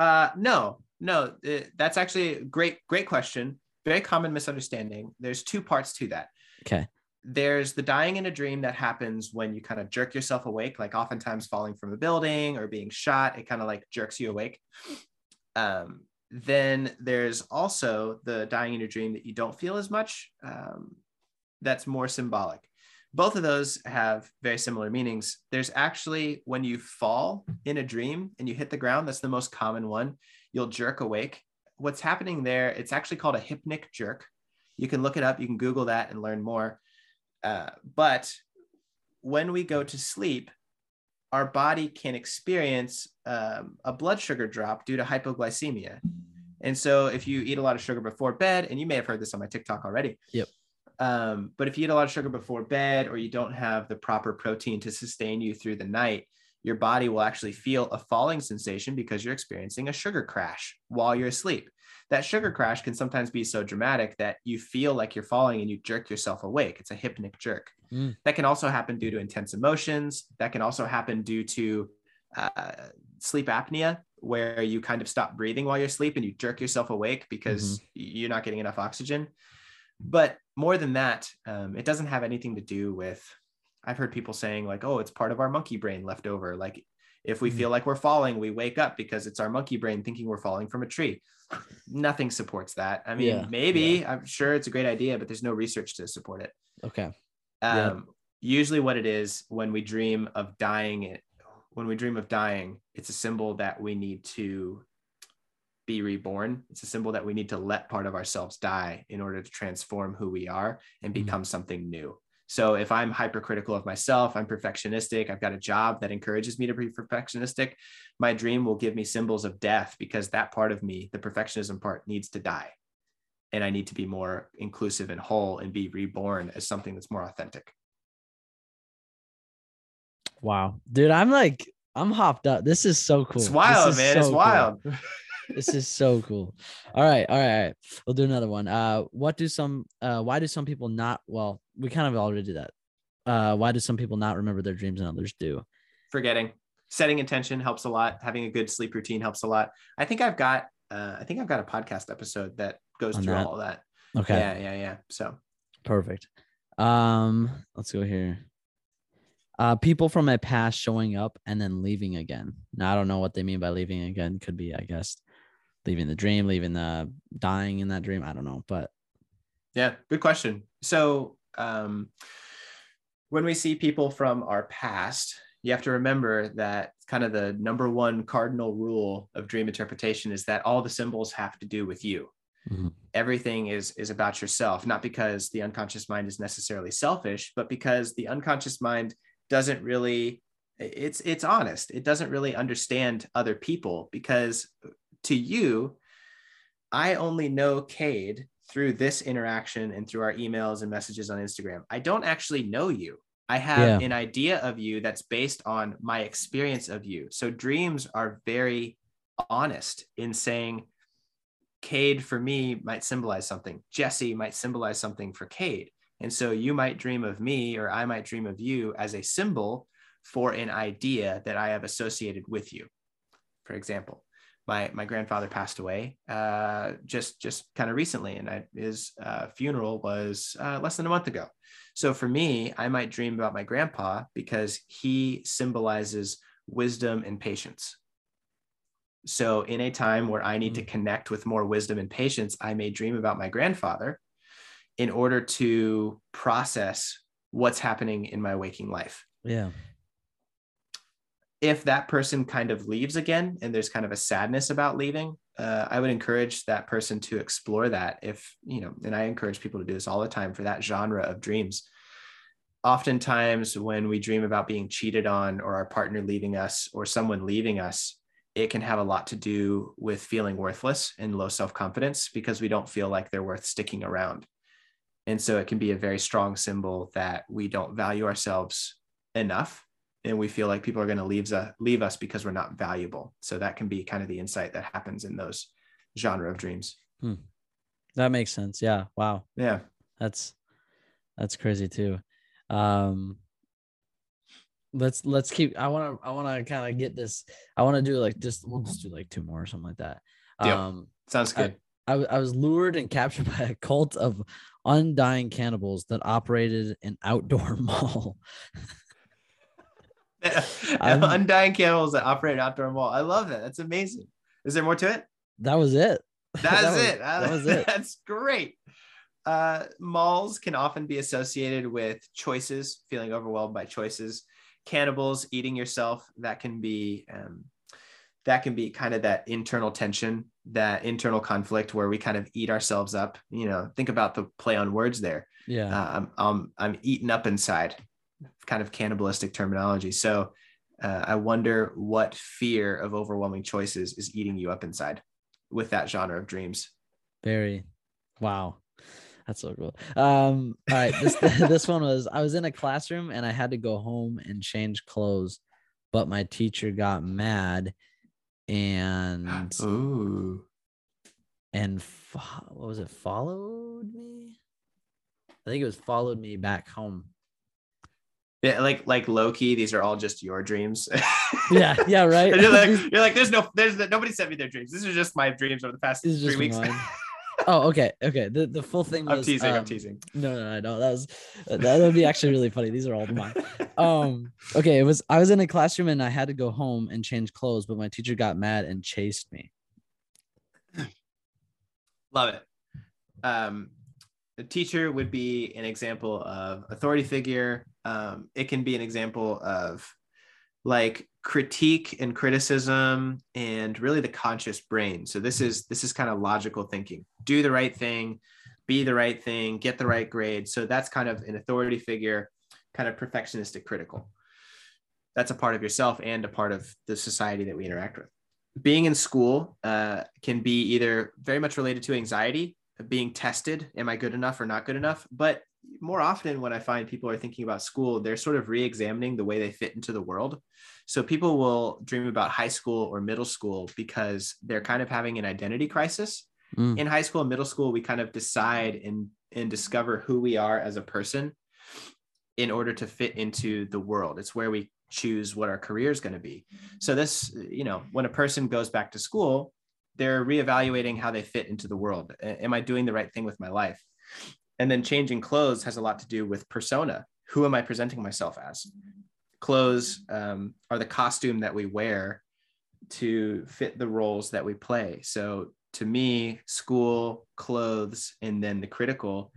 Uh, no, no, uh, that's actually a great, great question. Very common misunderstanding. There's two parts to that. Okay. There's the dying in a dream that happens when you kind of jerk yourself awake, like oftentimes falling from a building or being shot. It kind of like jerks you awake. Um, then there's also the dying in a dream that you don't feel as much. Um, that's more symbolic. Both of those have very similar meanings. There's actually when you fall in a dream and you hit the ground, that's the most common one. You'll jerk awake. What's happening there, it's actually called a hypnic jerk. You can look it up, you can Google that and learn more. Uh, but when we go to sleep, our body can experience um, a blood sugar drop due to hypoglycemia. And so, if you eat a lot of sugar before bed, and you may have heard this on my TikTok already. Yep. Um, but if you eat a lot of sugar before bed, or you don't have the proper protein to sustain you through the night, your body will actually feel a falling sensation because you're experiencing a sugar crash while you're asleep. That sugar crash can sometimes be so dramatic that you feel like you're falling and you jerk yourself awake. It's a hypnic jerk. Mm. That can also happen due to intense emotions. That can also happen due to uh, sleep apnea, where you kind of stop breathing while you're asleep and you jerk yourself awake because you're not getting enough oxygen. But more than that, um, it doesn't have anything to do with. I've heard people saying like, "Oh, it's part of our monkey brain left over." Like, if we Mhm. feel like we're falling, we wake up because it's our monkey brain thinking we're falling from a tree. Nothing supports that. I mean, Yeah, maybe I'm sure it's a great idea, but there's no research to support it. Okay. Um, Yeah. Usually, what it is when we dream of dying, it when we dream of dying, it's a symbol that we need to be reborn. It's a symbol that we need to let part of ourselves die in order to transform who we are and Mhm. become something new. So if I'm hypercritical of myself, I'm perfectionistic, I've got a job that encourages me to be perfectionistic, my dream will give me symbols of death because that part of me, the perfectionism part, needs to die. And I need to be more inclusive and whole and be reborn as something that's more authentic. Wow. Dude, I'm like, I'm hopped up. This is so cool. It's wild, man. so it's cool. wild. (laughs) This is so cool. All right, all right, all right. We'll do another one. Uh, what do some? Uh, why do some people not? Well, we kind of already did that. Uh, why do some people not remember their dreams and others do? Forgetting, setting intention helps a lot. Having a good sleep routine helps a lot. I think I've got, uh, I think I've got a podcast episode that goes On through that? all of that. Okay, Yeah, yeah, yeah. So perfect. Um, let's go here. Uh, people from my past showing up and then leaving again. Now I don't know what they mean by leaving again. Could be, I guess, leaving the dream, leaving the dying in that dream. I don't know, but Yeah, good question. So, um, when we see people from our past, you have to remember that kind of the number one cardinal rule of dream interpretation is that all the symbols have to do with you. Mhm. Everything is is about yourself, not because the unconscious mind is necessarily selfish, but because the unconscious mind doesn't really it's it's honest. It doesn't really understand other people because to you, I only know Cade through this interaction and through our emails and messages on Instagram. I don't actually know you. I have Yeah. an idea of you that's based on my experience of you. So dreams are very honest in saying, Cade for me might symbolize something. Jesse might symbolize something for Cade. And so you might dream of me or I might dream of you as a symbol for an idea that I have associated with you, for example. My my grandfather passed away uh, just just kind of recently, and I, his uh, funeral was uh, less than a month ago. So for me, I might dream about my grandpa because he symbolizes wisdom and patience. So in a time where I need to Mm. connect with more wisdom and patience, I may dream about my grandfather in order to process what's happening in my waking life Yeah. If that person kind of leaves again and there's kind of a sadness about leaving uh, i would encourage that person to explore that if you know and i encourage people to do this all the time for that genre of dreams. Oftentimes when we dream about being cheated on or our partner leaving us or someone leaving us it can have a lot to do with feeling worthless and low self-confidence because we don't feel like they're worth sticking around. And so it can be a very strong symbol that we don't value ourselves enough and we feel like people are going to leave us leave us because we're not valuable. So that can be kind of the insight that happens in those genre of dreams. That makes sense. Yeah. Wow. Yeah. That's that's crazy too. Um let's let's keep I want to I want to kind of get this I want to do like just we'll just do like two more or something like that. Deal. Um Sounds good. I I was lured and captured by a cult of undying cannibals that operated an outdoor (laughs) mall. (laughs) Undying candles that operate an outdoor mall. I love that. That's amazing. Is there more to it? That was it. That's (laughs) That was- it. that was it. (laughs) That's great. Uh, malls can often be associated with choices, feeling overwhelmed by choices. Cannibals, eating yourself. That can be um, that can be kind of that internal tension, that internal conflict where we kind of eat ourselves up. You know, think about the play on words there. Yeah. Uh, I'm, I'm I'm eaten up inside, kind of cannibalistic terminology. So uh, I wonder what fear of overwhelming choices is eating you up inside with that genre of dreams. Very. Wow. That's so cool. Um, all right. This (laughs) this one was I was in a classroom and I had to go home and change clothes, but my teacher got mad and (gasps) Ooh. and fo- what was it? Followed me. I think it was followed me back home. Yeah, like like Loki, these are all just your dreams. (laughs) Yeah, yeah, right. you're like (laughs) you're like there's no there's nobody sent me their dreams. These are just my dreams over the past This is three weeks. (laughs) oh, okay, okay. The the full thing was I'm teasing. I'm um, teasing. No, no, no, no. That was that would be actually really funny. These are all mine. um okay it was i was in a classroom and i had to go home and change clothes but my teacher got mad and chased me (clears throat) Love it. Um, a teacher would be an example of authority figure. Um, it can be an example of like critique and criticism and really the conscious brain. So this is this is kind of logical thinking. Do the right thing, be the right thing, get the right grade. So that's kind of an authority figure, kind of perfectionistic critical. That's a part of yourself and a part of the society that we interact with being in school uh, can be either very much related to anxiety, being tested, am I good enough or not good enough? But more often, when I find people are thinking about school, they're sort of re examining the way they fit into the world. So people will dream about high school or middle school because they're kind of having an identity crisis. Mm. In high school and middle school, we kind of decide and, and discover who we are as a person in order to fit into the world. It's where we choose what our career is going to be. So this, you know, when a person goes back to school, they're reevaluating how they fit into the world. Am I doing the right thing with my life? And then changing clothes has a lot to do with persona. Who am I presenting myself as? Clothes um, are the costume that we wear to fit the roles that we play. So to me, school, clothes, and then the critical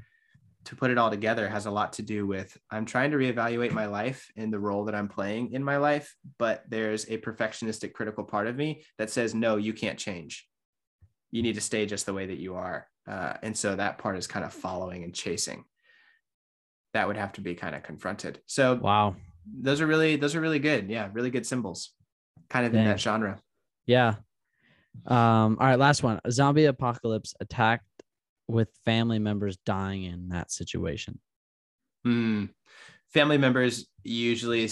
to put it all together has a lot to do with I'm trying to reevaluate my life and the role that I'm playing in my life, but there's a perfectionistic critical part of me that says, no, you can't change. You need to stay just the way that you are. Uh, and so that part is kind of following and chasing. That would have to be kind of confronted. So wow those are really, those are really good. Yeah, really good symbols, kind of in that genre. yeah um all right last one a zombie apocalypse attacked with family members dying in that situation Hmm. Family members usually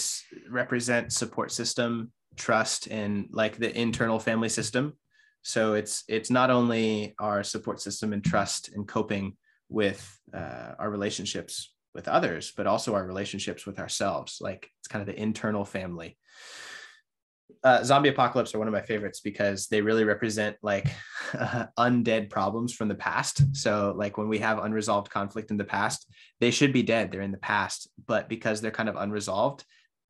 represent support system, trust, and like the internal family system. So it's it's not only our support system and trust and coping with uh, our relationships with others, but also our relationships with ourselves. Like it's kind of the internal family. uh, zombie apocalypse are one of my favorites because they really represent like (laughs) undead problems from the past. So, like when we have unresolved conflict in the past, they should be dead. They're in the past, but because they're kind of unresolved,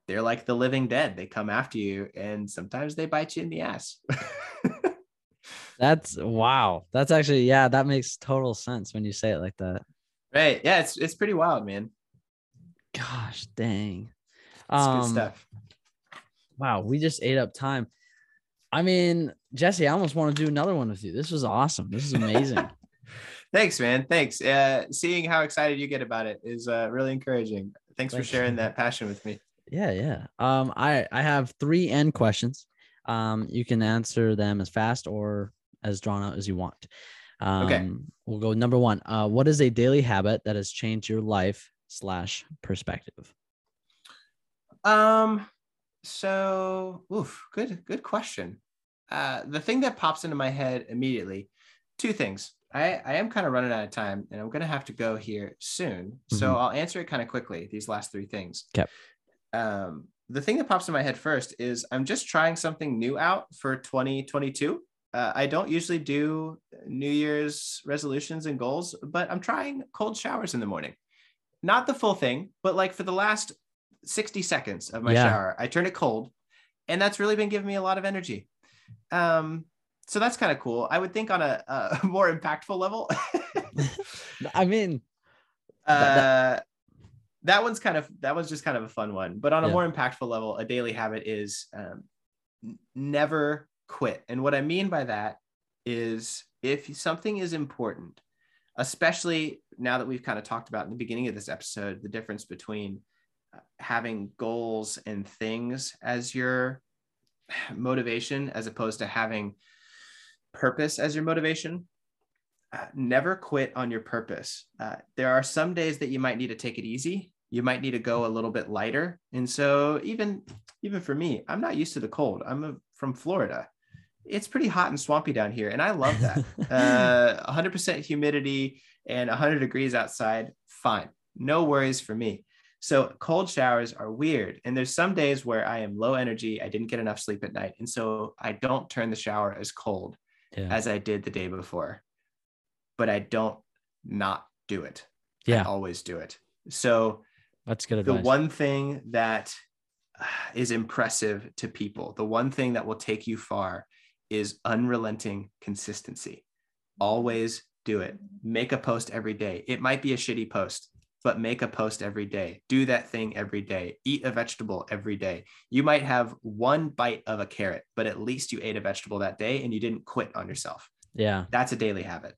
they're like the living dead. They come after you, and sometimes they bite you in the ass. (laughs) That's wow. That's actually yeah. That makes total sense when you say it like that. Right? Yeah. It's it's pretty wild, man. Gosh, dang. It's Um, good stuff. Wow, we just ate up time. I mean, Jesse, I almost want to do another one with you. This was awesome. This is amazing. (laughs) Thanks, man. Thanks. Uh, seeing how excited you get about it is uh, really encouraging. Thanks for sharing that passion with me. yeah, yeah. Um, I I have three end questions. Um, you can answer them as fast or as drawn out as you want. Um, Okay. We'll go number one. Uh, what is a daily habit that has changed your life slash perspective? Um, so oof, good, good question. Uh, the thing that pops into my head immediately, two things. I, I am kind of running out of time and I'm gonna have to go here soon. So Mhm. I'll answer it kind of quickly, these last three things. Okay. Um, the thing that pops in my head first is I'm just trying something new out for 2022. Uh, I don't usually do New Year's resolutions and goals, but I'm trying cold showers in the morning. Not the full thing, but like for the last 60 seconds of my Yeah. shower, I turn it cold. And that's really been giving me a lot of energy. Um, so that's kind of cool. I would think on a, a (laughs) more impactful level. (laughs) I mean, uh, that one's kind of that was just kind of a fun one. But on a Yeah. more impactful level, a daily habit is um, never quit. And what I mean by that is if something is important, especially now that we've kind of talked about in the beginning of this episode, the difference between uh, having goals and things as your motivation as opposed to having purpose as your motivation uh, never quit on your purpose. Uh, there are some days that you might need to take it easy. You might need to go a little bit lighter. And so even even for me, I'm not used to the cold. I'm a, from Florida. It's pretty hot and swampy down here, and I love that. (laughs) uh, 100% humidity and 100 degrees outside, fine. No worries for me. So cold showers are weird. And there's some days where I am low energy. I didn't get enough sleep at night. And so I don't turn the shower as cold yeah, as I did the day before, but I don't not do it. I yeah, always do it. So that's good the one thing that uh, impressive to people, the one thing that will take you far is unrelenting consistency. Always do it. Make a post every day. It might be a shitty post, but make a post every day. Do that thing every day. Eat a vegetable every day. You might have one bite of a carrot, but at least you ate a vegetable that day and you didn't quit on yourself. yeah, That's a daily habit.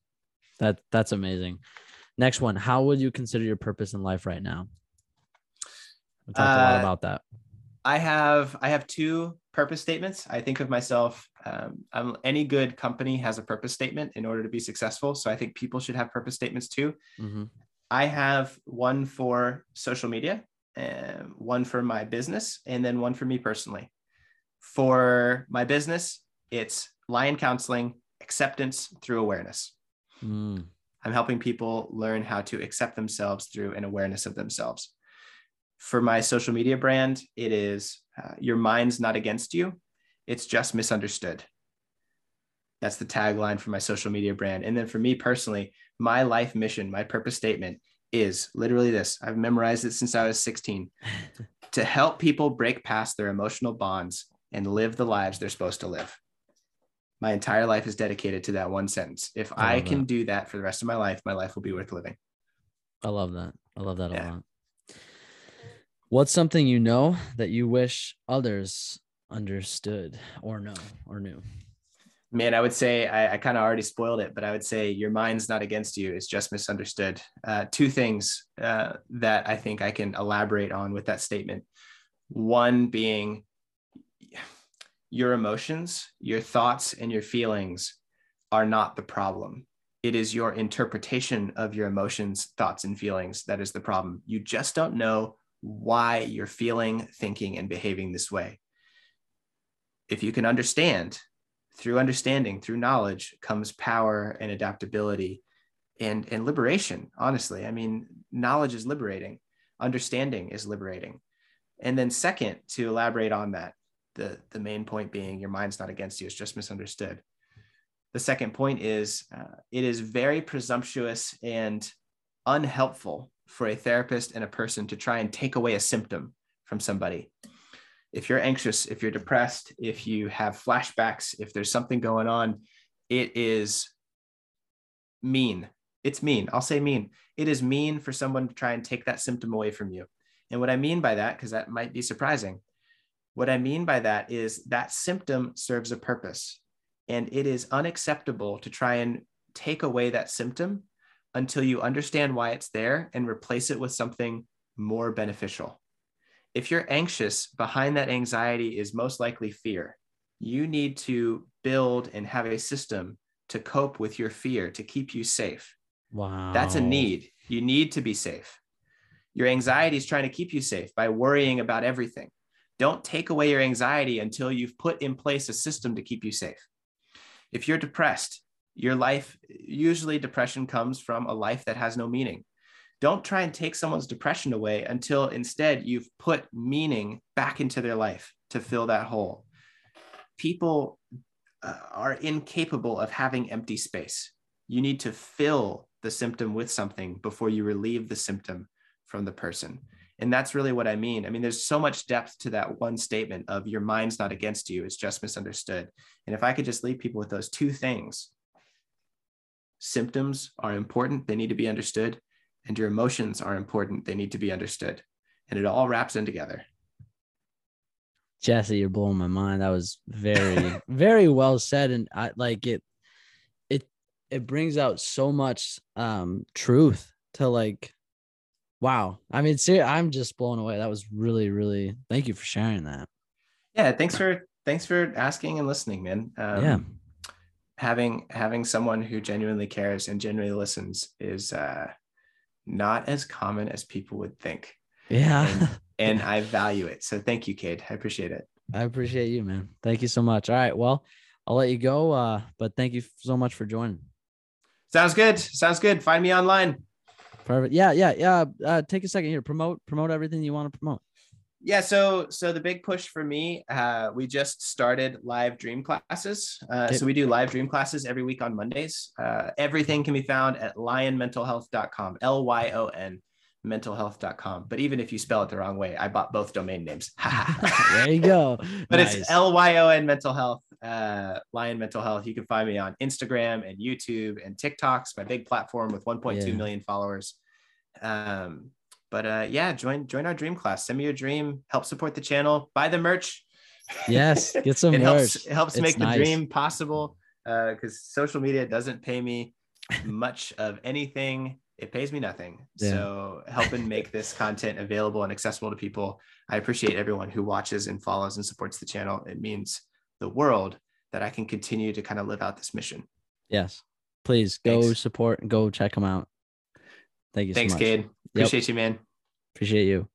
that that's amazing. Next one. How would you consider your purpose in life right now? We talked a lot Uh, about that. I have I have two purpose statements. I think of myself. Um, any good company has a purpose statement in order to be successful. So I think people should have purpose statements too. hmm I have one for social media, and one for my business, and then one for me personally. For my business, it's Lyon Counseling Acceptance through Awareness. Mm, I'm helping people learn how to accept themselves through an awareness of themselves. For my social media brand, it is uh, Your Mind's Not Against You, it's just misunderstood. That's the tagline for my social media brand. And then for me personally, my life mission, my purpose statement is literally this I've memorized it since I was 16 (laughs) to help people break past their emotional bonds and live the lives they're supposed to live. My entire life is dedicated to that one sentence. If I I, can that. do that for the rest of my life, my life will be worth living. I love that. I love that a lot. What's something you know that you wish others understood or know or knew? Man, I would say I, I kind of already spoiled it, but I would say your mind's not against you. It's just misunderstood. Uh, two things uh, that I think I can elaborate on with that statement. One being your emotions, your thoughts, and your feelings are not the problem. It is your interpretation of your emotions, thoughts, and feelings that is the problem. You just don't know why you're feeling, thinking, and behaving this way. If you can understand, through understanding, through knowledge, comes power and adaptability and, and liberation. Honestly, I mean, knowledge is liberating, understanding is liberating. And then, second, to elaborate on that, the the main point being your mind's not against you; it's just misunderstood. The second point is uh, it is very presumptuous and unhelpful for a therapist and a person to try and take away a symptom from somebody. If you're anxious, if you're depressed, if you have flashbacks, if there's something going on, it is mean. It's mean. I'll say mean. It is mean for someone to try and take that symptom away from you. And what I mean by that, because that might be surprising, what I mean by that is that symptom serves a purpose. And it is unacceptable to try and take away that symptom until you understand why it's there and replace it with something more beneficial. If you're anxious, behind that anxiety is most likely fear. You need to build and have a system to cope with your fear to keep you safe. Wow. That's a need. You need to be safe. Your anxiety is trying to keep you safe by worrying about everything. Don't take away your anxiety until you've put in place a system to keep you safe. If you're depressed, your life, usually depression comes from a life that has no meaning. Don't try and take someone's depression away until instead you've put meaning back into their life to fill that hole. People uh, are incapable of having empty space. You need to fill the symptom with something before you relieve the symptom from the person. And that's really what I mean. I mean, there's so much depth to that one statement of your mind's not against you, it's just misunderstood. And if I could just leave people with those two things symptoms are important, they need to be understood, and your emotions are important, they need to be understood. And it all wraps in together. Jesse, you're blowing my mind. That was very, (laughs) very well said. And I like it, it, it brings out so much um truth to like, wow. I mean, see, I'm just blown away. That was really, really, thank you for sharing that. Yeah. Thanks for, thanks for asking and listening, man. Um, yeah. Having, having someone who genuinely cares and genuinely listens is uh, not as common as people would think. Yeah. And, (laughs) and I value it. So thank you, Cade. I appreciate it. I appreciate you, man. Thank you so much. All right. Well, I'll let you go. Uh, but thank you so much for joining. Sounds good. Sounds good. Find me online. Perfect. Yeah, yeah, yeah. Uh, take a second here. Promote, promote everything you want to promote. Yeah. So, so the big push for me, uh, we just started live dream classes. Uh. So we do live dream classes every week on Mondays. Uh, everything can be found at lyonmentalhealth.com. L Y O N mentalhealth.com. But even if you spell it the wrong way, I bought both domain names. (laughs) there you go. but nice. it's L Y O N mental health, uh, Lyon Mental Health. You can find me on Instagram and YouTube and TikTok's my big platform with 1.2 yeah. million followers. Um, but uh, yeah, join join our dream class. Send me your dream. Help support the channel. Buy the merch. Yes, get some (laughs) it merch. Helps, it helps it's make nice. the dream possible. Because uh, social media doesn't pay me much of anything it pays me nothing. Yeah. So helping make this content available and accessible to people. I appreciate everyone who watches and follows and supports the channel. It means the world that I can continue to kind of live out this mission. Yes. Please go Thanks. support and go check them out. Thank you Thanks, so much. Cade. Appreciate yep. you, man. Appreciate you.